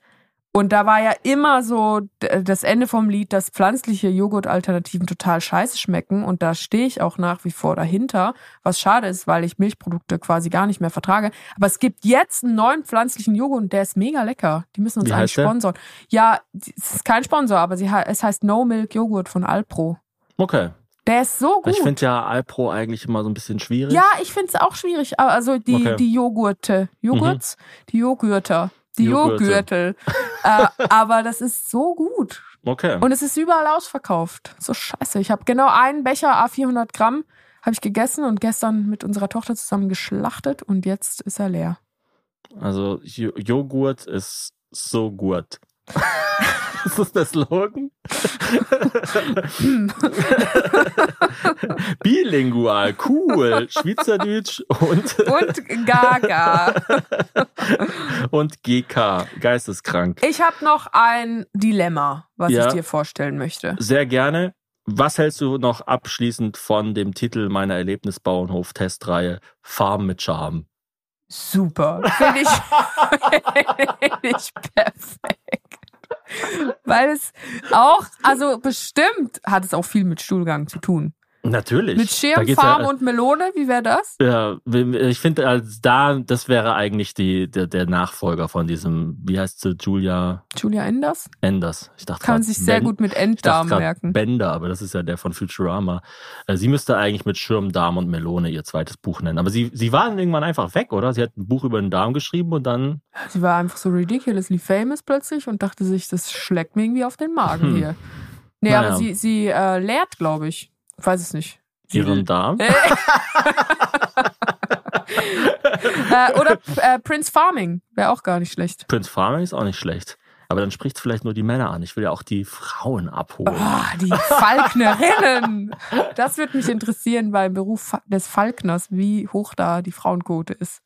Und da war ja immer so das Ende vom Lied, dass pflanzliche Joghurtalternativen total scheiße schmecken. Und da stehe ich auch nach wie vor dahinter. Was schade ist, weil ich Milchprodukte quasi gar nicht mehr vertrage. Aber es gibt jetzt einen neuen pflanzlichen Joghurt und der ist mega lecker. Die müssen uns Wie eigentlich sponsoren. Ja, es ist kein Sponsor, aber sie, es heißt No Milk Joghurt von Alpro. Okay. Der ist so gut. Ich finde ja Alpro eigentlich immer so ein bisschen schwierig. Ja, ich finde es auch schwierig. Also die, okay. die Joghurte. Joghurts? Mhm. Die Joghurter. Die Joghurtel. äh, aber das ist so gut. Okay. Und es ist überall ausverkauft. So scheiße. Ich habe genau einen Becher A400 Gramm habe ich gegessen und gestern mit unserer Tochter zusammen geschlachtet und jetzt ist er leer. Also Joghurt ist so gut. ist das der Slogan? Bilingual, cool. Schweizerdeutsch und. und Gaga. und GK, geisteskrank. Ich habe noch ein Dilemma, was ja, ich dir vorstellen möchte. Sehr gerne. Was hältst du noch abschließend von dem Titel meiner Erlebnisbauernhof-Testreihe Farm mit Charme? Super. Finde ich, find ich perfekt. Weil es auch, also bestimmt hat es auch viel mit Stuhlgang zu tun. Natürlich. Mit Schirmfarm ja, und Melone, wie wäre das? Ja, ich finde, als da, das wäre eigentlich die, der, der Nachfolger von diesem, wie heißt sie, Julia? Julia Enders? Enders. Ich dachte Kann man sich sehr ben, gut mit Enddarm merken. Bender, aber das ist ja der von Futurama. Äh, sie müsste eigentlich mit Schirmdarm und Melone ihr zweites Buch nennen. Aber sie, sie war dann irgendwann einfach weg, oder? Sie hat ein Buch über den Darm geschrieben und dann. Sie war einfach so ridiculously famous plötzlich und dachte sich, das schlägt mir irgendwie auf den Magen hm. hier. Nee, naja. aber sie, sie äh, lehrt, glaube ich weiß es nicht. Ihren Darm? äh, oder äh, Prince Farming wäre auch gar nicht schlecht. Prince Farming ist auch nicht schlecht. Aber dann spricht es vielleicht nur die Männer an. Ich will ja auch die Frauen abholen. Oh, die Falknerinnen. Das würde mich interessieren beim Beruf des Falkners, wie hoch da die Frauenquote ist.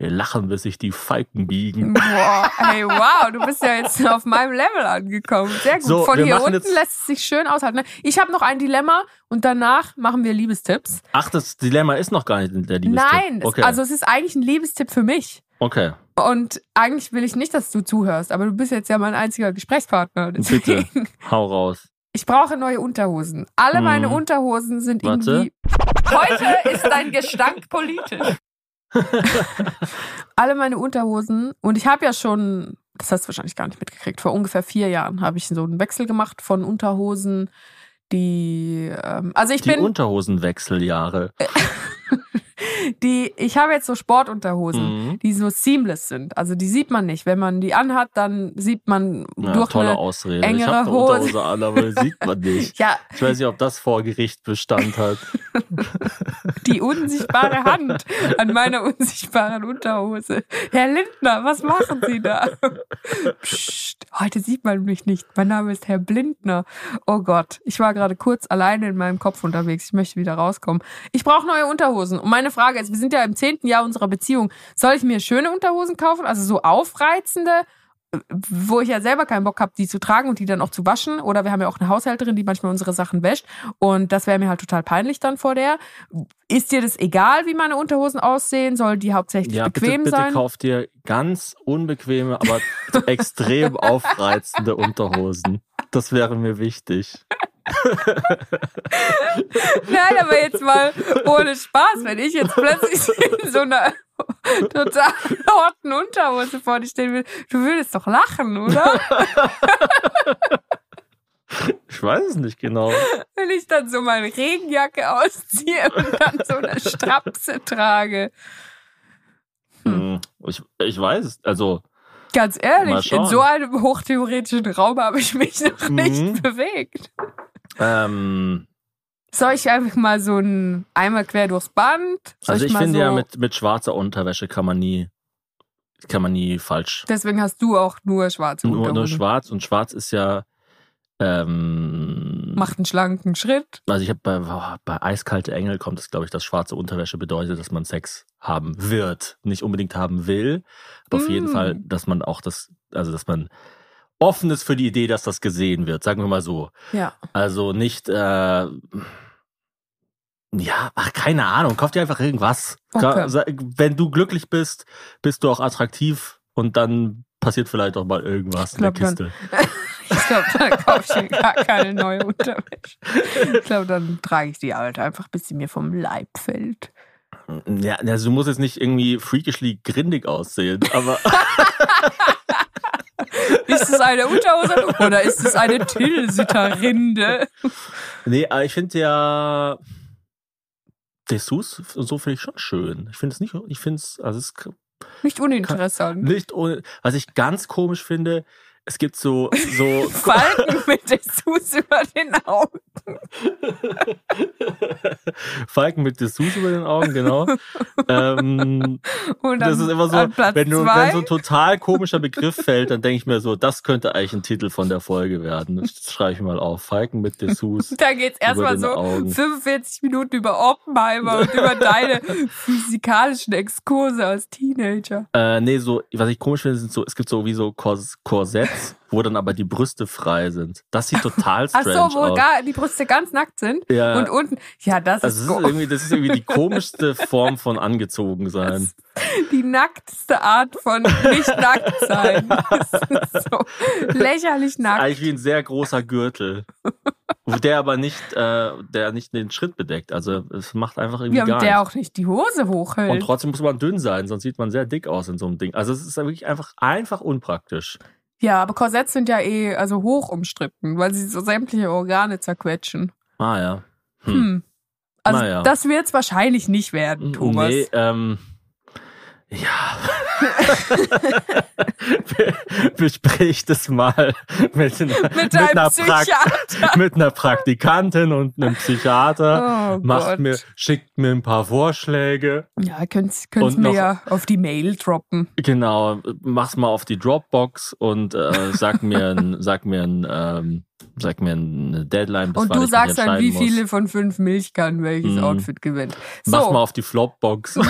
Wir lachen, bis sich die Falken biegen. Boah, hey, wow, du bist ja jetzt auf meinem Level angekommen. Sehr gut. So, Von hier unten lässt es sich schön aushalten. Ne? Ich habe noch ein Dilemma und danach machen wir Liebestipps. Ach, das Dilemma ist noch gar nicht der Liebestipp. Nein, okay. also es ist eigentlich ein Liebestipp für mich. Okay. Und eigentlich will ich nicht, dass du zuhörst, aber du bist jetzt ja mein einziger Gesprächspartner. Deswegen. Bitte, hau raus. Ich brauche neue Unterhosen. Alle hm. meine Unterhosen sind Warte. irgendwie. Heute ist dein Gestank politisch. Alle meine Unterhosen und ich habe ja schon, das hast du wahrscheinlich gar nicht mitgekriegt, vor ungefähr vier Jahren habe ich so einen Wechsel gemacht von Unterhosen, die, ähm, also ich die bin. Unterhosenwechseljahre. die, ich habe jetzt so Sportunterhosen, mhm. die so seamless sind. Also die sieht man nicht. Wenn man die anhat, dann sieht man ja, durch tolle eine Ausrede. engere ich hab eine Hose an, aber die sieht man nicht. ja. Ich weiß nicht, ob das vor Gericht Bestand hat. Die unsichtbare Hand an meiner unsichtbaren Unterhose. Herr Lindner, was machen Sie da? Psst, heute sieht man mich nicht. Mein Name ist Herr Blindner. Oh Gott, ich war gerade kurz alleine in meinem Kopf unterwegs. Ich möchte wieder rauskommen. Ich brauche neue Unterhosen. Und meine Frage ist, wir sind ja im zehnten Jahr unserer Beziehung. Soll ich mir schöne Unterhosen kaufen? Also so aufreizende? wo ich ja selber keinen Bock habe, die zu tragen und die dann auch zu waschen. Oder wir haben ja auch eine Haushälterin, die manchmal unsere Sachen wäscht. Und das wäre mir halt total peinlich dann vor der. Ist dir das egal, wie meine Unterhosen aussehen? Soll die hauptsächlich ja, bequem bitte, sein? Bitte kauf dir ganz unbequeme, aber extrem aufreizende Unterhosen. Das wäre mir wichtig. Nein, aber jetzt mal ohne Spaß, wenn ich jetzt plötzlich in so einer total harten Unterhose vor dir stehen will, du würdest doch lachen, oder? Ich weiß es nicht genau. Wenn ich dann so meine Regenjacke ausziehe und dann so eine Strapse trage. Hm. Ich, ich weiß es. Also. Ganz ehrlich, in so einem hochtheoretischen Raum habe ich mich noch nicht mhm. bewegt. Ähm, soll ich einfach mal so ein einmal quer durchs Band? Soll also ich, ich finde so ja, mit, mit schwarzer Unterwäsche kann man nie, kann man nie falsch. Deswegen hast du auch nur schwarze nur, Unterhose. Nur schwarz und schwarz ist ja ähm, Macht einen schlanken Schritt. Also ich habe bei, bei Eiskalte Engel kommt es, glaube ich, dass schwarze Unterwäsche bedeutet, dass man Sex haben wird. Nicht unbedingt haben will, aber mm. auf jeden mm. Fall, dass man auch das, also dass man offen ist für die Idee, dass das gesehen wird, sagen wir mal so. Ja. Also nicht, äh, ja, ach, keine Ahnung, kauf dir einfach irgendwas. Okay. Wenn du glücklich bist, bist du auch attraktiv und dann passiert vielleicht auch mal irgendwas glaub, in der Kiste. Dann, ich glaube, dann kaufe ich mir gar keine neue Unterwäsche. Ich glaube, dann trage ich die halt einfach, bis sie mir vom Leib fällt. Ja, also du musst jetzt nicht irgendwie freakishly grindig aussehen, aber. Ist es eine Unterhose oder ist es eine Tilsiterrinde? Nee, aber ich finde ja Dessous so finde ich schon schön. Ich finde es nicht, ich finde es, also es nicht uninteressant. Nicht ohne, was ich ganz komisch finde, es gibt so, so Falten mit Dessous über den Augen. Falken mit Dessous über den Augen, genau. ähm, das ist immer so, wenn, du, wenn so ein total komischer Begriff fällt, dann denke ich mir so, das könnte eigentlich ein Titel von der Folge werden. Das schreibe ich mal auf. Falken mit Dessous. Da geht es erstmal so Augen. 45 Minuten über Oppenheimer und über deine physikalischen Exkurse als Teenager. Äh, nee, so, was ich komisch finde, sind so, es gibt so wie so Kors Korsetts, wo dann aber die Brüste frei sind. Das sieht total strange aus. Ach so, wo gar, die Brüste ganz nackt sind ja. und unten, ja, das also ist, das ist irgendwie, das ist irgendwie die komischste Form von angezogen sein. Die nackteste Art von nicht nackt sein. so lächerlich nackt. Eigentlich wie ein sehr großer Gürtel. der aber nicht, äh, der nicht den Schritt bedeckt. Also es macht einfach irgendwie ja, gar der nicht. auch nicht die Hose hochhält. Und trotzdem muss man dünn sein, sonst sieht man sehr dick aus in so einem Ding. Also es ist wirklich einfach, einfach unpraktisch. Ja, aber Korsetts sind ja eh also hoch umstritten, weil sie so sämtliche Organe zerquetschen. Ah ja. Hm. hm. Also naja. das wird es wahrscheinlich nicht werden, Thomas. Nee, ähm, ja. Besprich das mal mit, einer, mit, mit, einer mit, einer Praktikantin und einem Psychiater. Oh Macht mir, schickt mir ein paar Vorschläge. Ja, könnt, könnt mir ja auf die Mail droppen. Genau, mach's mal auf die Dropbox und äh, sag mir ein, sag mir ein, ähm, sag mir eine Deadline. und du sagst dann, wie viele von fünf Milchkannen welches mm. Outfit gewinnt. So. Mach mal auf die Flopbox.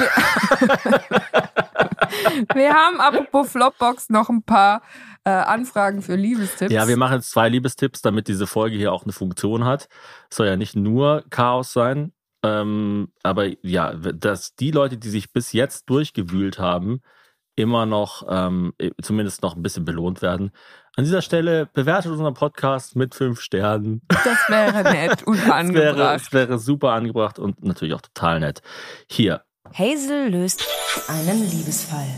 wir haben apropos Flopbox noch ein paar äh, Anfragen für Liebestipps. Ja, wir machen jetzt zwei Liebestipps, damit diese Folge hier auch eine Funktion hat. Es soll ja nicht nur Chaos sein. Ähm, aber ja, dass die Leute, die sich bis jetzt durchgewühlt haben, immer noch, ähm, zumindest noch ein bisschen belohnt werden. An dieser Stelle bewertet unseren Podcast mit fünf Sternen. Das wäre nett und angebracht. Es wäre, es wäre super angebracht und natürlich auch total nett. Hier, Hazel löst einen Liebesfall.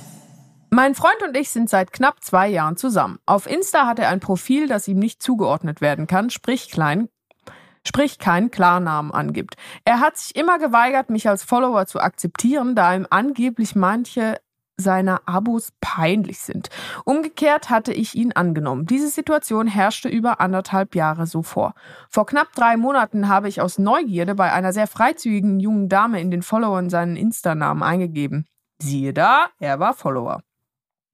Mein Freund und ich sind seit knapp zwei Jahren zusammen. Auf Insta hat er ein Profil, das ihm nicht zugeordnet werden kann, sprich klein, sprich keinen Klarnamen angibt. Er hat sich immer geweigert, mich als Follower zu akzeptieren, da ihm angeblich manche seiner Abos peinlich sind. Umgekehrt hatte ich ihn angenommen. Diese Situation herrschte über anderthalb Jahre so vor. Vor knapp drei Monaten habe ich aus Neugierde bei einer sehr freizügigen jungen Dame in den Followern seinen Insta-Namen eingegeben. Siehe da, er war Follower.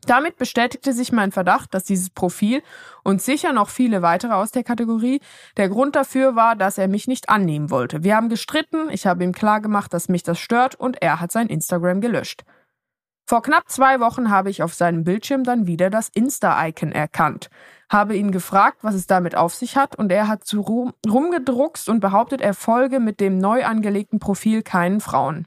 Damit bestätigte sich mein Verdacht, dass dieses Profil und sicher noch viele weitere aus der Kategorie der Grund dafür war, dass er mich nicht annehmen wollte. Wir haben gestritten, ich habe ihm klargemacht, dass mich das stört und er hat sein Instagram gelöscht. Vor knapp zwei Wochen habe ich auf seinem Bildschirm dann wieder das Insta-Icon erkannt, habe ihn gefragt, was es damit auf sich hat und er hat zu rum, rumgedruckst und behauptet, er folge mit dem neu angelegten Profil keinen Frauen.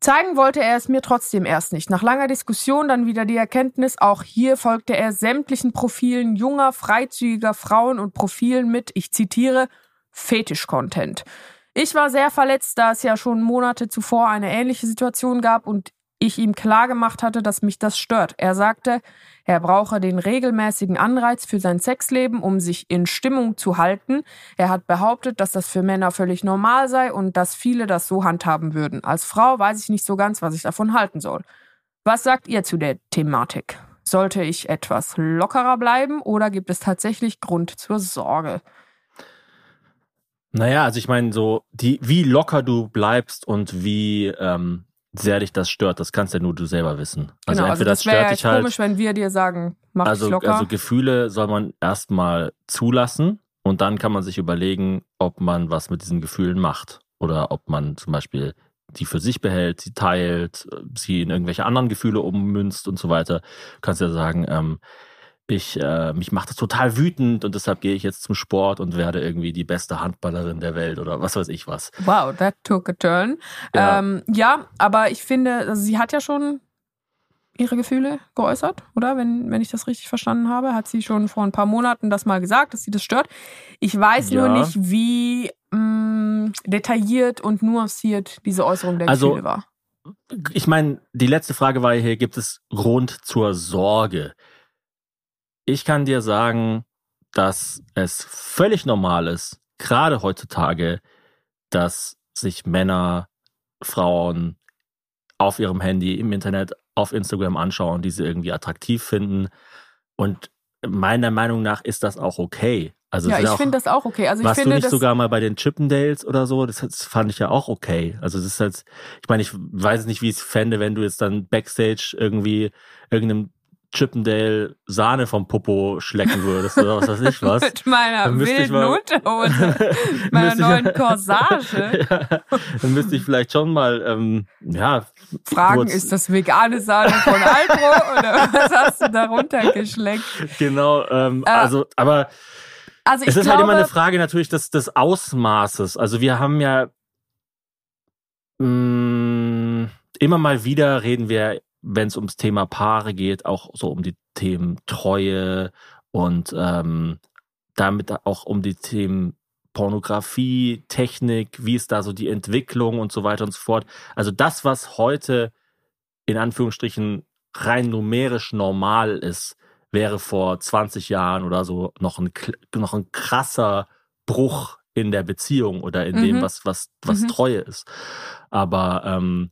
Zeigen wollte er es mir trotzdem erst nicht. Nach langer Diskussion dann wieder die Erkenntnis, auch hier folgte er sämtlichen Profilen junger, freizügiger Frauen und Profilen mit, ich zitiere, Fetisch-Content. Ich war sehr verletzt, da es ja schon Monate zuvor eine ähnliche Situation gab und ich ihm klar gemacht hatte, dass mich das stört. Er sagte, er brauche den regelmäßigen Anreiz für sein Sexleben, um sich in Stimmung zu halten. Er hat behauptet, dass das für Männer völlig normal sei und dass viele das so handhaben würden. Als Frau weiß ich nicht so ganz, was ich davon halten soll. Was sagt ihr zu der Thematik? Sollte ich etwas lockerer bleiben oder gibt es tatsächlich Grund zur Sorge? Naja, also ich meine, so, die, wie locker du bleibst und wie ähm, sehr dich das stört, das kannst ja nur du selber wissen. Also genau, entweder also das, das stört dich halt. komisch, wenn wir dir sagen, mach also, dich locker. Also Gefühle soll man erstmal zulassen und dann kann man sich überlegen, ob man was mit diesen Gefühlen macht. Oder ob man zum Beispiel die für sich behält, sie teilt, sie in irgendwelche anderen Gefühle ummünzt und so weiter. Du kannst ja sagen, ähm, ich, äh, mich macht das total wütend und deshalb gehe ich jetzt zum Sport und werde irgendwie die beste Handballerin der Welt oder was weiß ich was. Wow, that took a turn. Ja, ähm, ja aber ich finde, also sie hat ja schon ihre Gefühle geäußert, oder? Wenn, wenn ich das richtig verstanden habe, hat sie schon vor ein paar Monaten das mal gesagt, dass sie das stört. Ich weiß ja. nur nicht, wie mh, mm, detailliert und nuanciert diese Äußerung der also, Gefühle war. Ich meine, die letzte Frage war hier, gibt es Grund zur Sorge? Ich kann dir sagen, dass es völlig normal ist, gerade heutzutage, dass sich Männer, Frauen auf ihrem Handy, im Internet, auf Instagram anschauen, die sie irgendwie attraktiv finden. Und meiner Meinung nach ist das auch okay. Also ja, ich finde das auch okay. Also warst ich finde, du nicht sogar mal bei den Chippendales oder so? Das, das fand ich ja auch okay. Also das ist halt, ich meine, ich weiß nicht, wie ich es fände, wenn du jetzt dann Backstage irgendwie irgendeinem Chippendale Sahne vom Popo schlecken würdest oder was weiß ich was. Mit meiner wilden mal, Unterhose, meiner neuen Corsage. ja, dann müsste ich vielleicht schon mal, ähm, ja. Fragen, kurz, ist das vegane Sahne von Altro oder was hast du darunter geschleckt? Genau, ähm, äh, also, aber also es ist glaube, halt immer eine Frage natürlich des, des Ausmaßes. Also wir haben ja mh, mm, immer mal wieder reden wir wenn es ums Thema Paare geht, auch so um die Themen Treue und ähm, damit auch um die Themen Pornografie, Technik, wie ist da so die Entwicklung und so weiter und so fort. Also das, was heute in Anführungsstrichen rein numerisch normal ist, wäre vor 20 Jahren oder so noch ein, noch ein krasser Bruch in der Beziehung oder in mhm. dem, was, was, was mhm. Treue ist. Aber ähm,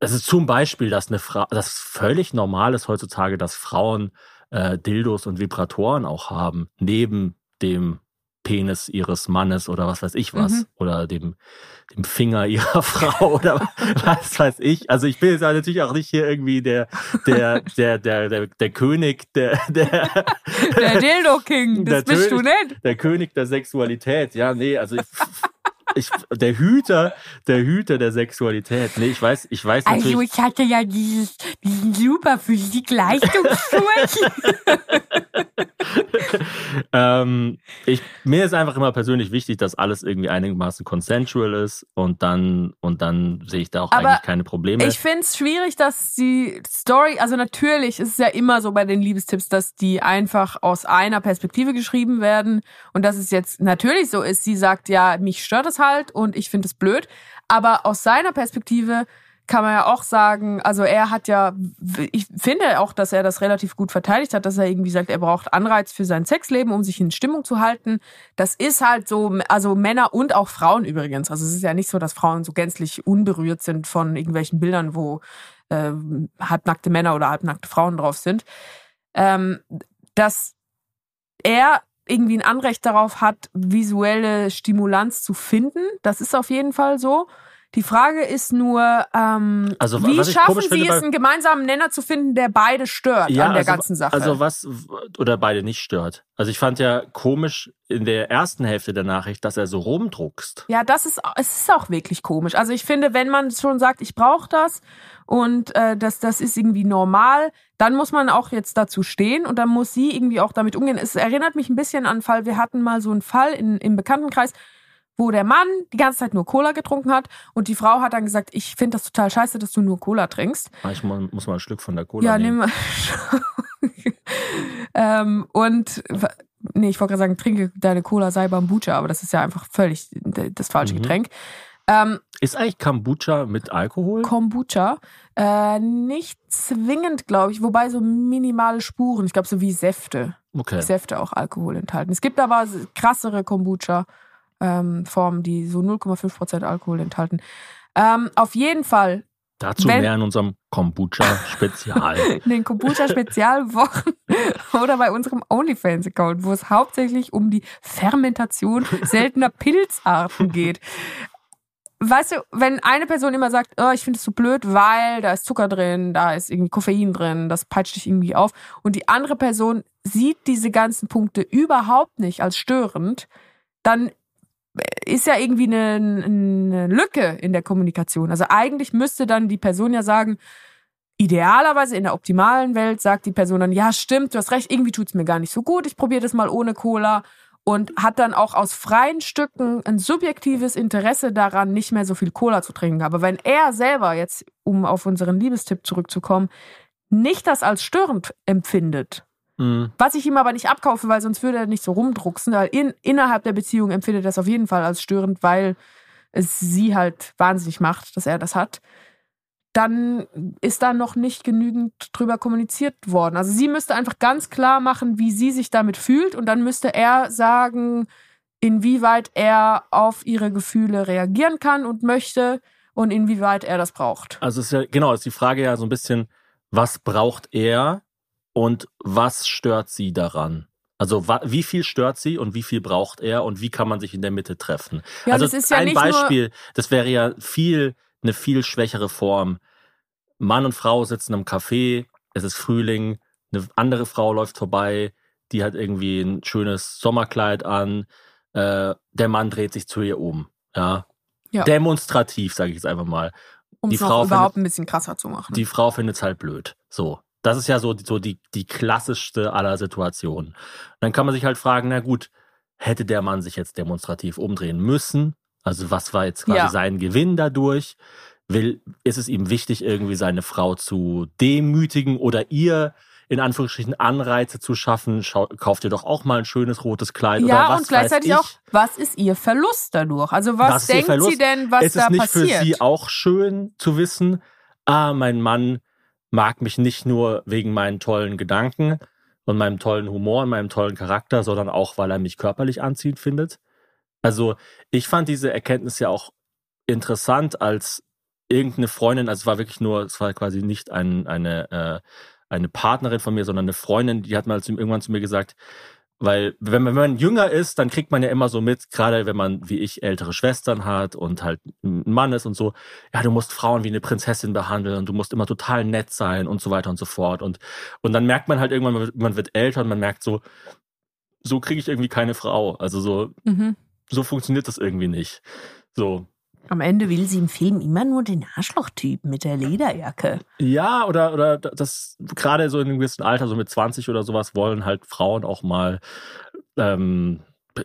es ist zum Beispiel, dass eine Frau, das völlig normal ist heutzutage, dass Frauen äh, Dildos und Vibratoren auch haben, neben dem Penis ihres Mannes oder was weiß ich was. Mhm. Oder dem, dem Finger ihrer Frau oder was weiß ich. Also ich bin jetzt natürlich auch nicht hier irgendwie der, der, der, der, der, der König, der, der, der Dildo King, das bist König, du nicht. Der König der Sexualität. Ja, nee, also ich ich, der Hüter, der Hüter der Sexualität. Nee, ich weiß, ich weiß natürlich. Also ich hatte ja dieses, diesen super Physik-Leistungskurs. ähm, ich, mir ist einfach immer persönlich wichtig, dass alles irgendwie einigermaßen consensual ist und dann, und dann sehe ich da auch Aber eigentlich keine Probleme. Ich finde es schwierig, dass die Story, also natürlich ist es ja immer so bei den Liebestipps, dass die einfach aus einer Perspektive geschrieben werden und dass es jetzt natürlich so ist, sie sagt ja, mich stört das halt und ich finde es blöd. Aber aus seiner Perspektive kann man ja auch sagen, also er hat ja, ich finde auch, dass er das relativ gut verteidigt hat, dass er irgendwie sagt, er braucht Anreiz für sein Sexleben, um sich in Stimmung zu halten. Das ist halt so, also Männer und auch Frauen übrigens. Also es ist ja nicht so, dass Frauen so gänzlich unberührt sind von irgendwelchen Bildern, wo äh, halbnackte Männer oder halbnackte Frauen drauf sind, ähm, dass er irgendwie ein Anrecht darauf hat, visuelle Stimulanz zu finden. Das ist auf jeden Fall so. Die Frage ist nur, ähm, Also, wie schaffen Sie finde es, einen gemeinsamen Nenner zu finden, der beide stört an der also, ganzen Sache? Also was oder beide nicht stört. Also ich fand ja komisch in der ersten Hälfte der Nachricht, dass er so rumdruckst. Ja, das ist, es ist auch wirklich komisch. Also ich finde, wenn man schon sagt, ich brauche das und äh, das, das ist irgendwie normal, dann muss man auch jetzt dazu stehen und dann muss sie irgendwie auch damit umgehen. Es erinnert mich ein bisschen an einen Fall, wir hatten mal so einen Fall in, im Bekanntenkreis, wo der Mann die ganze Zeit nur Cola getrunken hat und die Frau hat dann gesagt, ich finde das total scheiße, dass du nur Cola trinkst. Ah, Ich mu- muss mal ein Stück von der Cola Ja, nehmen. nimm mal. ähm, und nee, ich wollte gerade sagen, trinke deine Cola sei Bambucha, aber das ist ja einfach völlig das falsche Mhm. Getränk. Ähm, Ist eigentlich Kombucha mit Alkohol? Kombucha. Äh, nicht zwingend, glaube ich, wobei so minimale Spuren. Ich glaube, so wie Säfte. Okay. Säfte auch Alkohol enthalten. Es gibt aber krassere Kombucha-Formen, die so 0,5% Alkohol enthalten. Ähm, auf jeden Fall Dazu Wenn- mehr in unserem Kombucha-Spezial. in den Kombucha-Spezialwochen oder bei unserem OnlyFans-Account, wo es hauptsächlich um die Fermentation seltener Pilzarten geht. Weißt du, wenn eine Person immer sagt, oh, ich finde es so blöd, weil da ist Zucker drin, da ist irgendwie Koffein drin, das peitscht dich irgendwie auf, und die andere Person sieht diese ganzen Punkte überhaupt nicht als störend, dann ist ja irgendwie eine, eine Lücke in der Kommunikation. Also eigentlich müsste dann die Person ja sagen, Idealerweise in der optimalen Welt sagt die Person dann, ja, stimmt, du hast recht, irgendwie tut's mir gar nicht so gut, ich probiere das mal ohne Cola und hat dann auch aus freien Stücken ein subjektives Interesse daran, nicht mehr so viel Cola zu trinken. Aber wenn er selber jetzt, um auf unseren Liebestipp zurückzukommen, nicht das als störend empfindet, Mhm. was ich ihm aber nicht abkaufe, weil sonst würde er nicht so rumdrucksen, weil in, innerhalb der Beziehung empfindet er das auf jeden Fall als störend, weil es sie halt wahnsinnig macht, dass er das hat, dann ist da noch nicht genügend drüber kommuniziert worden. Also sie müsste einfach ganz klar machen, wie sie sich damit fühlt und dann müsste er sagen, inwieweit er auf ihre Gefühle reagieren kann und möchte und inwieweit er das braucht. Also es ist ja, genau, ist die Frage ja so ein bisschen, was braucht er und was stört sie daran? Also wie viel stört sie und wie viel braucht er und wie kann man sich in der Mitte treffen? Ja, also das ist ja ein nicht Beispiel, das wäre ja viel, eine viel schwächere Form. Mann und Frau sitzen im Café, es ist Frühling, eine andere Frau läuft vorbei, die hat irgendwie ein schönes Sommerkleid an, äh, der Mann dreht sich zu ihr um. Ja. Ja. Demonstrativ, sage ich jetzt einfach mal. Um die es Frau überhaupt ein bisschen krasser zu machen. Die Frau findet es halt blöd. So. Das ist ja so, so die, die klassischste aller Situationen. Dann kann man sich halt fragen, na gut, hätte der Mann sich jetzt demonstrativ umdrehen müssen? Also was war jetzt quasi Ja. sein Gewinn dadurch? Will, ist es ihm wichtig, irgendwie seine Frau zu demütigen oder ihr in Anführungsstrichen Anreize zu schaffen? Schau, kauft ihr doch auch mal ein schönes rotes Kleid oder ja, was und gleichzeitig weiß auch, was ist ihr Verlust dadurch? Also was, Was ist denkt sie denn, was ist da es nicht passiert? für sie auch schön zu wissen, ah, mein Mann mag mich nicht nur wegen meinen tollen Gedanken und meinem tollen Humor und meinem tollen Charakter, sondern auch, weil er mich körperlich anziehend findet? Also, ich fand diese Erkenntnis ja auch interessant, als irgendeine Freundin, also es war wirklich nur, es war quasi nicht ein, eine, äh, eine Partnerin von mir, sondern eine Freundin, die hat mal zu, irgendwann zu mir gesagt, weil wenn man, wenn man jünger ist, dann kriegt man ja immer so mit, gerade wenn man wie ich ältere Schwestern hat und halt ein Mann ist und so, ja, du musst Frauen wie eine Prinzessin behandeln und du musst immer total nett sein und so weiter und so fort. Und, und dann merkt man halt irgendwann, man wird- man wird älter und man merkt so, so kriege ich irgendwie keine Frau. Also so, Mhm. so funktioniert das irgendwie nicht. So. Am Ende will sie im Film immer nur den Arschlochtyp mit der Lederjacke. Ja, oder, oder das gerade so in einem gewissen Alter, so mit 20 oder sowas, wollen halt Frauen auch mal, ähm,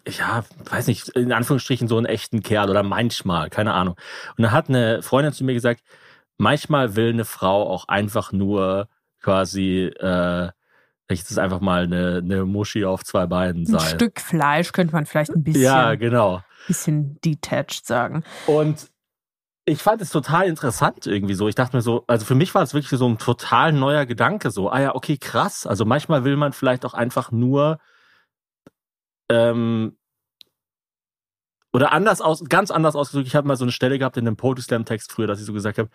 ja, weiß nicht, in Anführungsstrichen so einen echten Kerl oder manchmal, keine Ahnung. Und da hat eine Freundin zu mir gesagt, manchmal will eine Frau auch einfach nur quasi, äh, ich jetzt einfach mal eine, eine Muschi auf zwei Beinen Ein sein. Stück Fleisch könnte man vielleicht ein bisschen, ja, genau. Bisschen detached sagen. Und ich fand es total interessant irgendwie so. Ich dachte mir so, also für mich war es wirklich so ein total neuer Gedanke so. Ah ja, okay, krass. Also manchmal will man vielleicht auch einfach nur ähm, oder anders aus, ganz anders ausgedrückt. Ich habe mal so eine Stelle gehabt in einem Poetry Slam Text früher, dass ich so gesagt habe,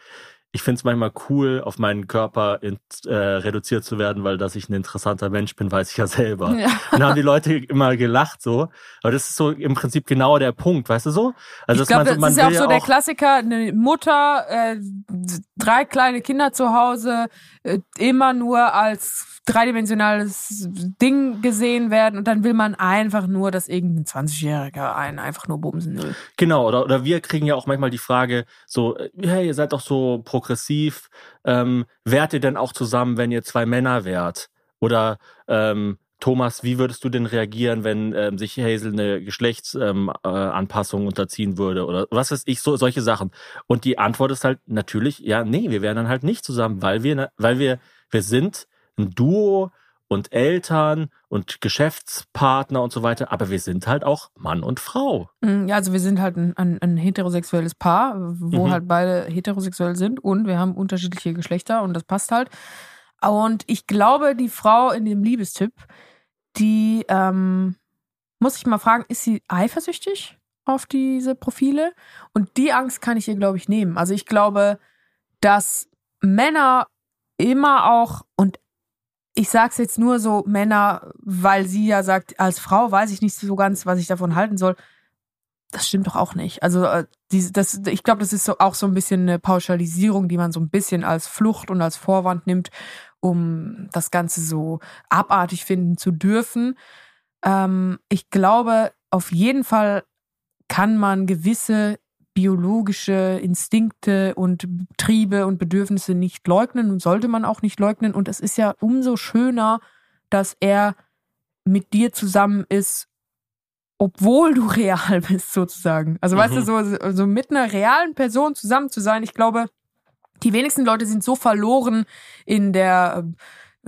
ich finde es manchmal cool, auf meinen Körper in, äh, reduziert zu werden, weil dass ich ein interessanter Mensch bin, weiß ich ja selber. Ja. Und dann haben die Leute immer gelacht so. Aber das ist so im Prinzip genau der Punkt, weißt du so? Also ich glaube, das man ist ja auch so der Klassiker, eine Mutter, äh, drei kleine Kinder zu Hause, äh, immer nur als dreidimensionales Ding gesehen werden und dann will man einfach nur, dass irgendein 20-Jähriger einen einfach nur bumsen will. Genau, oder, oder wir kriegen ja auch manchmal die Frage so, hey, ihr seid doch so progressiv, ähm, wärt ihr denn auch zusammen, wenn ihr zwei Männer wärt? Oder ähm, Thomas, wie würdest du denn reagieren, wenn ähm, sich Hazel eine Geschlechtsanpassung ähm, äh, unterziehen würde oder was weiß ich, so solche Sachen. Und die Antwort ist halt natürlich, ja, nee, wir wären dann halt nicht zusammen, weil wir, weil wir, wir sind ein Duo und Eltern und Geschäftspartner und so weiter, aber wir sind halt auch Mann und Frau. Mm, ja, also wir sind halt ein, ein, ein heterosexuelles Paar, wo mhm. halt beide heterosexuell sind und wir haben unterschiedliche Geschlechter und das passt halt. Und ich glaube, die Frau in dem Liebestipp, die ähm, muss ich mal fragen, ist sie eifersüchtig auf diese Profile? Und die Angst kann ich ihr, glaube ich, nehmen. Also ich glaube, dass Männer immer auch, und ich sage es jetzt nur so Männer, weil sie ja sagt, als Frau weiß ich nicht so ganz, was ich davon halten soll. Das stimmt doch auch nicht. Also äh, das, ich glaube, das ist so auch so ein bisschen eine Pauschalisierung, die man so ein bisschen als Flucht und als Vorwand nimmt, um das Ganze so abartig finden zu dürfen. Ähm, ich glaube, auf jeden Fall kann man gewisse biologische Instinkte und Triebe und Bedürfnisse nicht leugnen und sollte man auch nicht leugnen. Und es ist ja umso schöner, dass er mit dir zusammen ist, obwohl du real bist, sozusagen. Also mhm. weißt du, mhm. so, so mit einer realen Person zusammen zu sein, ich glaube, die wenigsten Leute sind so verloren in der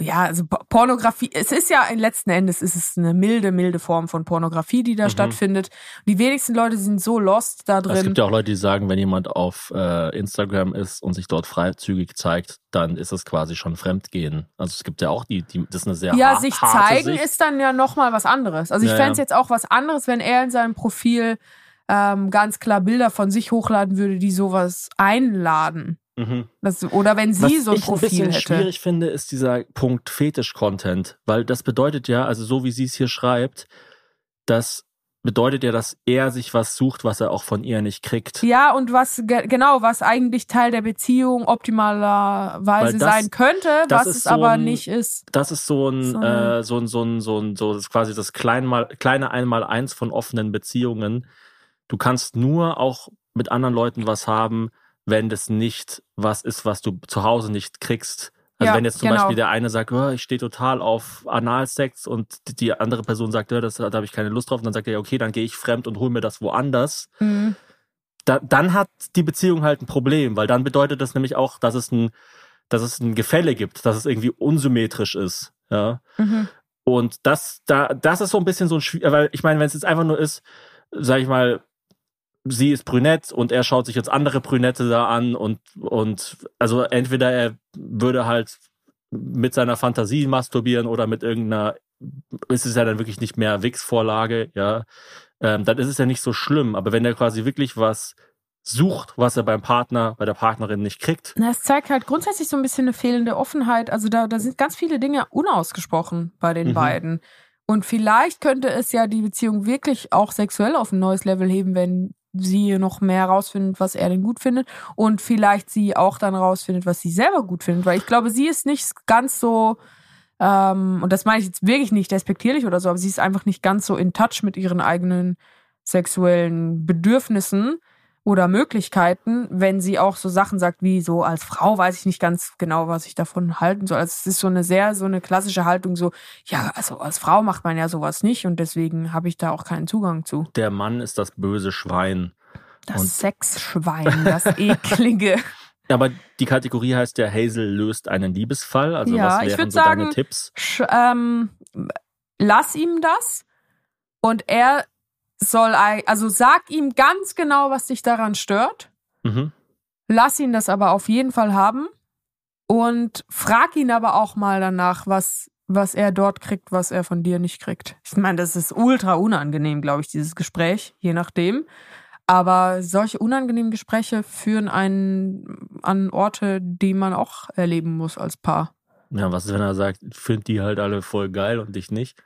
ja, also Pornografie, es ist ja letzten Endes ist es eine milde, milde Form von Pornografie, die da mhm. stattfindet. Die wenigsten Leute sind so lost da drin. Es gibt ja auch Leute, die sagen, wenn jemand auf äh, Instagram ist und sich dort freizügig zeigt, dann ist es quasi schon Fremdgehen. Also es gibt ja auch die, die das ist eine sehr Ja, hart, sich zeigen Sicht. ist dann ja nochmal was anderes. Also ich ja, fände es ja. jetzt auch was anderes, wenn er in seinem Profil ähm, ganz klar Bilder von sich hochladen würde, die sowas einladen. Mhm. Das, oder wenn sie Was so ein Profil ich ein bisschen hätte. schwierig finde, ist dieser Punkt Fetisch-Content, weil das bedeutet ja, also so wie sie es hier schreibt, das bedeutet ja, dass er sich was sucht, was er auch von ihr nicht kriegt. Ja, und was genau, was eigentlich Teil der Beziehung optimalerweise das, sein könnte, was es aber ein, nicht ist. Das ist so ein, so, äh, so ein, so ein, so ein, so das ist quasi das kleine, kleine Einmaleins von offenen Beziehungen. Du kannst nur auch mit anderen Leuten was haben, wenn das nicht was ist, was du zu Hause nicht kriegst. Also ja, wenn jetzt zum genau. Beispiel der eine sagt, oh, ich stehe total auf Analsex und die andere Person sagt, oh, das, da habe ich keine Lust drauf, und dann sagt er, okay, dann gehe ich fremd und hole mir das woanders. Mhm. Da, dann hat die Beziehung halt ein Problem, weil dann bedeutet das nämlich auch, dass es ein, dass es ein Gefälle gibt, dass es irgendwie unsymmetrisch ist. Ja. Mhm. Und das, da, das ist so ein bisschen so ein, weil ich meine, wenn es jetzt einfach nur ist, sag ich mal, sie ist brünett und er schaut sich jetzt andere Brünette da an und, und also entweder er würde halt mit seiner Fantasie masturbieren oder mit irgendeiner, ist es ja dann wirklich nicht mehr Wix-Vorlage, ja, ähm, dann ist es ja nicht so schlimm. Aber wenn er quasi wirklich was sucht, was er beim Partner, bei der Partnerin nicht kriegt. Na, es zeigt halt grundsätzlich so ein bisschen eine fehlende Offenheit. Also da, da sind ganz viele Dinge unausgesprochen bei den mhm. beiden. Und vielleicht könnte es ja die Beziehung wirklich auch sexuell auf ein neues Level heben, wenn sie noch mehr rausfindet, was er denn gut findet und vielleicht sie auch dann rausfindet, was sie selber gut findet, weil ich glaube, sie ist nicht ganz so ähm, und das meine ich jetzt wirklich nicht despektierlich oder so, aber sie ist einfach nicht ganz so in Touch mit ihren eigenen sexuellen Bedürfnissen oder Möglichkeiten, wenn sie auch so Sachen sagt wie so als Frau weiß ich nicht ganz genau, was ich davon halten soll. Also es ist so eine sehr so eine klassische Haltung so, ja, also als Frau macht man ja sowas nicht und deswegen habe ich da auch keinen Zugang zu. Der Mann ist das böse Schwein. Das und Sexschwein, das eklige. Aber die Kategorie heißt ja Hazel löst einen Liebesfall. Also ja, was wären so sagen, deine Tipps? Ähm, lass ihm das und er soll, also sag ihm ganz genau, was dich daran stört. Mhm. Lass ihn das aber auf jeden Fall haben und frag ihn aber auch mal danach, was, was er dort kriegt, was er von dir nicht kriegt. Ich meine, das ist ultra unangenehm, glaube ich, dieses Gespräch, je nachdem. Aber solche unangenehmen Gespräche führen einen an Orte, die man auch erleben muss als Paar. Ja, was ist, wenn er sagt, find die halt alle voll geil und dich nicht?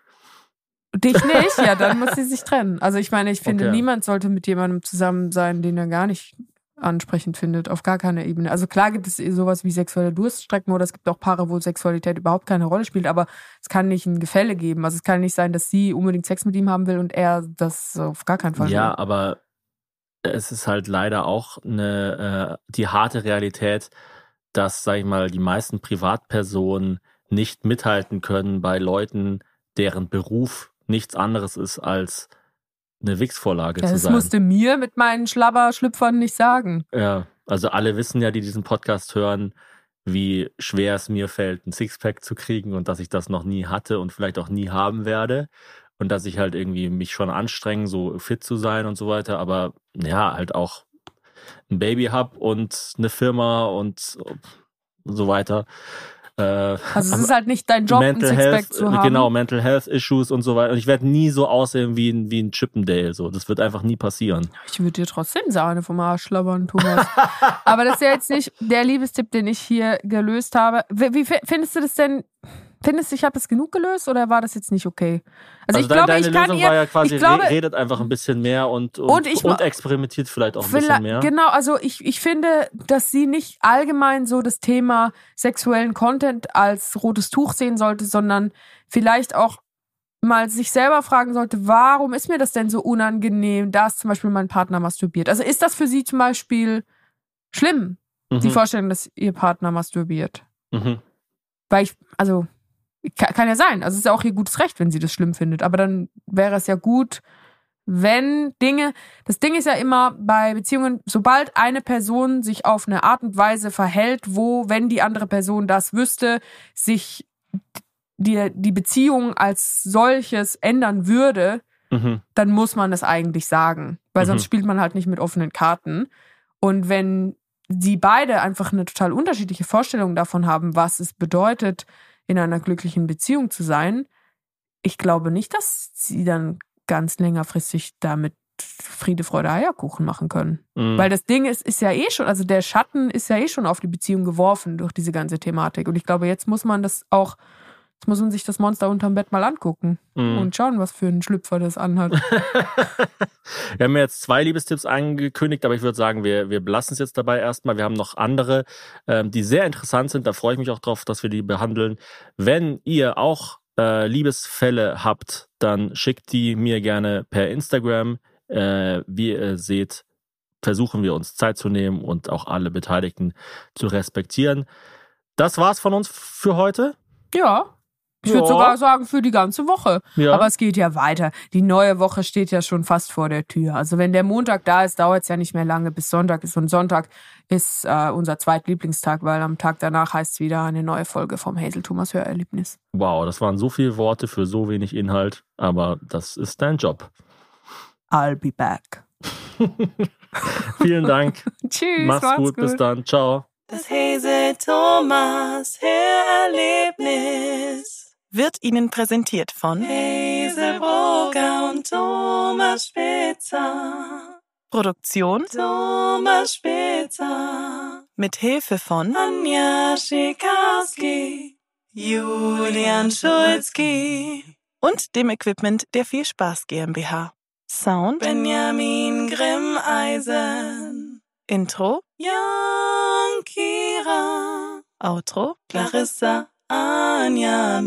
Dich nicht, ja, dann muss sie sich trennen. Also ich meine, ich finde, Okay. niemand sollte mit jemandem zusammen sein, den er gar nicht ansprechend findet, auf gar keiner Ebene. Also klar gibt es sowas wie sexuelle Durststrecken oder es gibt auch Paare, wo Sexualität überhaupt keine Rolle spielt, aber es kann nicht ein Gefälle geben. Also es kann nicht sein, dass sie unbedingt Sex mit ihm haben will und er das auf gar keinen Fall Ja, will. aber es ist halt leider auch eine, äh, die harte Realität, dass, sag ich mal, die meisten Privatpersonen nicht mithalten können bei Leuten, deren Beruf nichts anderes ist als eine Wix-Vorlage Ja, zu das sein. musste mir mit meinen Schlabberschlüpfern nicht sagen. Ja, also alle wissen ja, die diesen Podcast hören, wie schwer es mir fällt, ein Sixpack zu kriegen und dass ich das noch nie hatte und vielleicht auch nie haben werde. Und dass ich halt irgendwie mich schon anstrenge, so fit zu sein und so weiter, aber ja, halt auch ein Baby hab und eine Firma und so weiter. Äh, Also es ist halt nicht dein Job, ein Mental Sixpack Health, zu haben. genau, Mental Health Issues und so weiter. Und ich werde nie so aussehen wie ein, wie ein Chippendale. So, das wird einfach nie passieren. Ich würde dir trotzdem Sahne vom Arsch schlabbern, Thomas. Aber das ist ja jetzt nicht der Liebestipp, den ich hier gelöst habe. Wie, wie fi- findest du das denn? Findest du, ich habe das genug gelöst oder war das jetzt nicht okay? Also, ich dein- glaube, deine ich kann Lösung ihr, war ja quasi, ich glaube, re- redet einfach ein bisschen mehr und, und, Und ich und experimentiert vielleicht auch ein Vielleicht- bisschen mehr. Genau, also ich, ich finde, dass sie nicht allgemein so das Thema sexuellen Content als rotes Tuch sehen sollte, sondern vielleicht auch mal sich selber fragen sollte, warum ist mir das denn so unangenehm, dass zum Beispiel mein Partner masturbiert? Also ist das für sie zum Beispiel schlimm, die Mhm. Vorstellung, dass ihr Partner masturbiert? Mhm. Weil ich, also, kann, kann ja sein. Also es ist ja auch ihr gutes Recht, wenn sie das schlimm findet. Aber dann wäre es ja gut, wenn Dinge, das Ding ist ja immer bei Beziehungen, sobald eine Person sich auf eine Art und Weise verhält, wo, wenn die andere Person das wüsste, sich die, die Beziehung als solches ändern würde, Mhm. dann muss man das eigentlich sagen. Weil Mhm. sonst spielt man halt nicht mit offenen Karten. Und wenn sie beide einfach eine total unterschiedliche Vorstellung davon haben, was es bedeutet, in einer glücklichen Beziehung zu sein, ich glaube nicht, dass sie dann ganz längerfristig damit Friede, Freude, Eierkuchen machen können. Mhm. Weil das Ding ist, ist ja eh schon, also der Schatten ist ja eh schon auf die Beziehung geworfen durch diese ganze Thematik. Und ich glaube, jetzt muss man das auch, jetzt muss man sich das Monster unterm Bett mal angucken Mhm. und schauen, was für ein Schlüpfer das anhat. Wir haben ja jetzt zwei Liebestipps angekündigt, aber ich würde sagen, wir, wir belassen es jetzt dabei erstmal. Wir haben noch andere, ähm, die sehr interessant sind. Da freue ich mich auch drauf, dass wir die behandeln. Wenn ihr auch äh, Liebesfälle habt, dann schickt die mir gerne per Instagram. Äh, wie ihr seht, versuchen wir uns Zeit zu nehmen und auch alle Beteiligten zu respektieren. Das war's von uns für heute. Ja. Ich würde Ja. sogar sagen, für die ganze Woche. Ja. Aber es geht ja weiter. Die neue Woche steht ja schon fast vor der Tür. Also wenn der Montag da ist, dauert es ja nicht mehr lange, bis Sonntag ist. Und Sonntag ist äh, unser zweitlieblingstag, weil am Tag danach heißt es wieder eine neue Folge vom Hazel Thomas Hörerlebnis. Wow, das waren so viele Worte für so wenig Inhalt, aber das ist dein Job. I'll be back. Vielen Dank. Tschüss. Mach's gut. Bis dann. Ciao. Das Hese Thomas Hörerlebnis wird Ihnen präsentiert von Hazelbrugger und Thomas Spitzer. Produktion Thomas Spitzer. Mit Hilfe von Anja Schikarski, Julian Schulzki und dem Equipment der Viel Spaß GmbH. Sound Benjamin Grimmeisen. Intro Jan Kira. Outro Clarissa Anja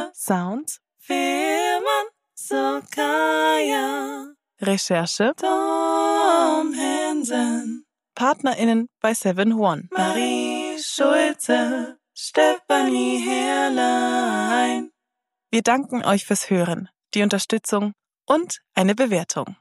Mehle. Sounds Firman Sokaya. Recherche Tom Hansen. PartnerInnen bei Seven One. Marie Schulze. Stefanie Herrlein. Wir danken euch fürs Hören, die Unterstützung und eine Bewertung.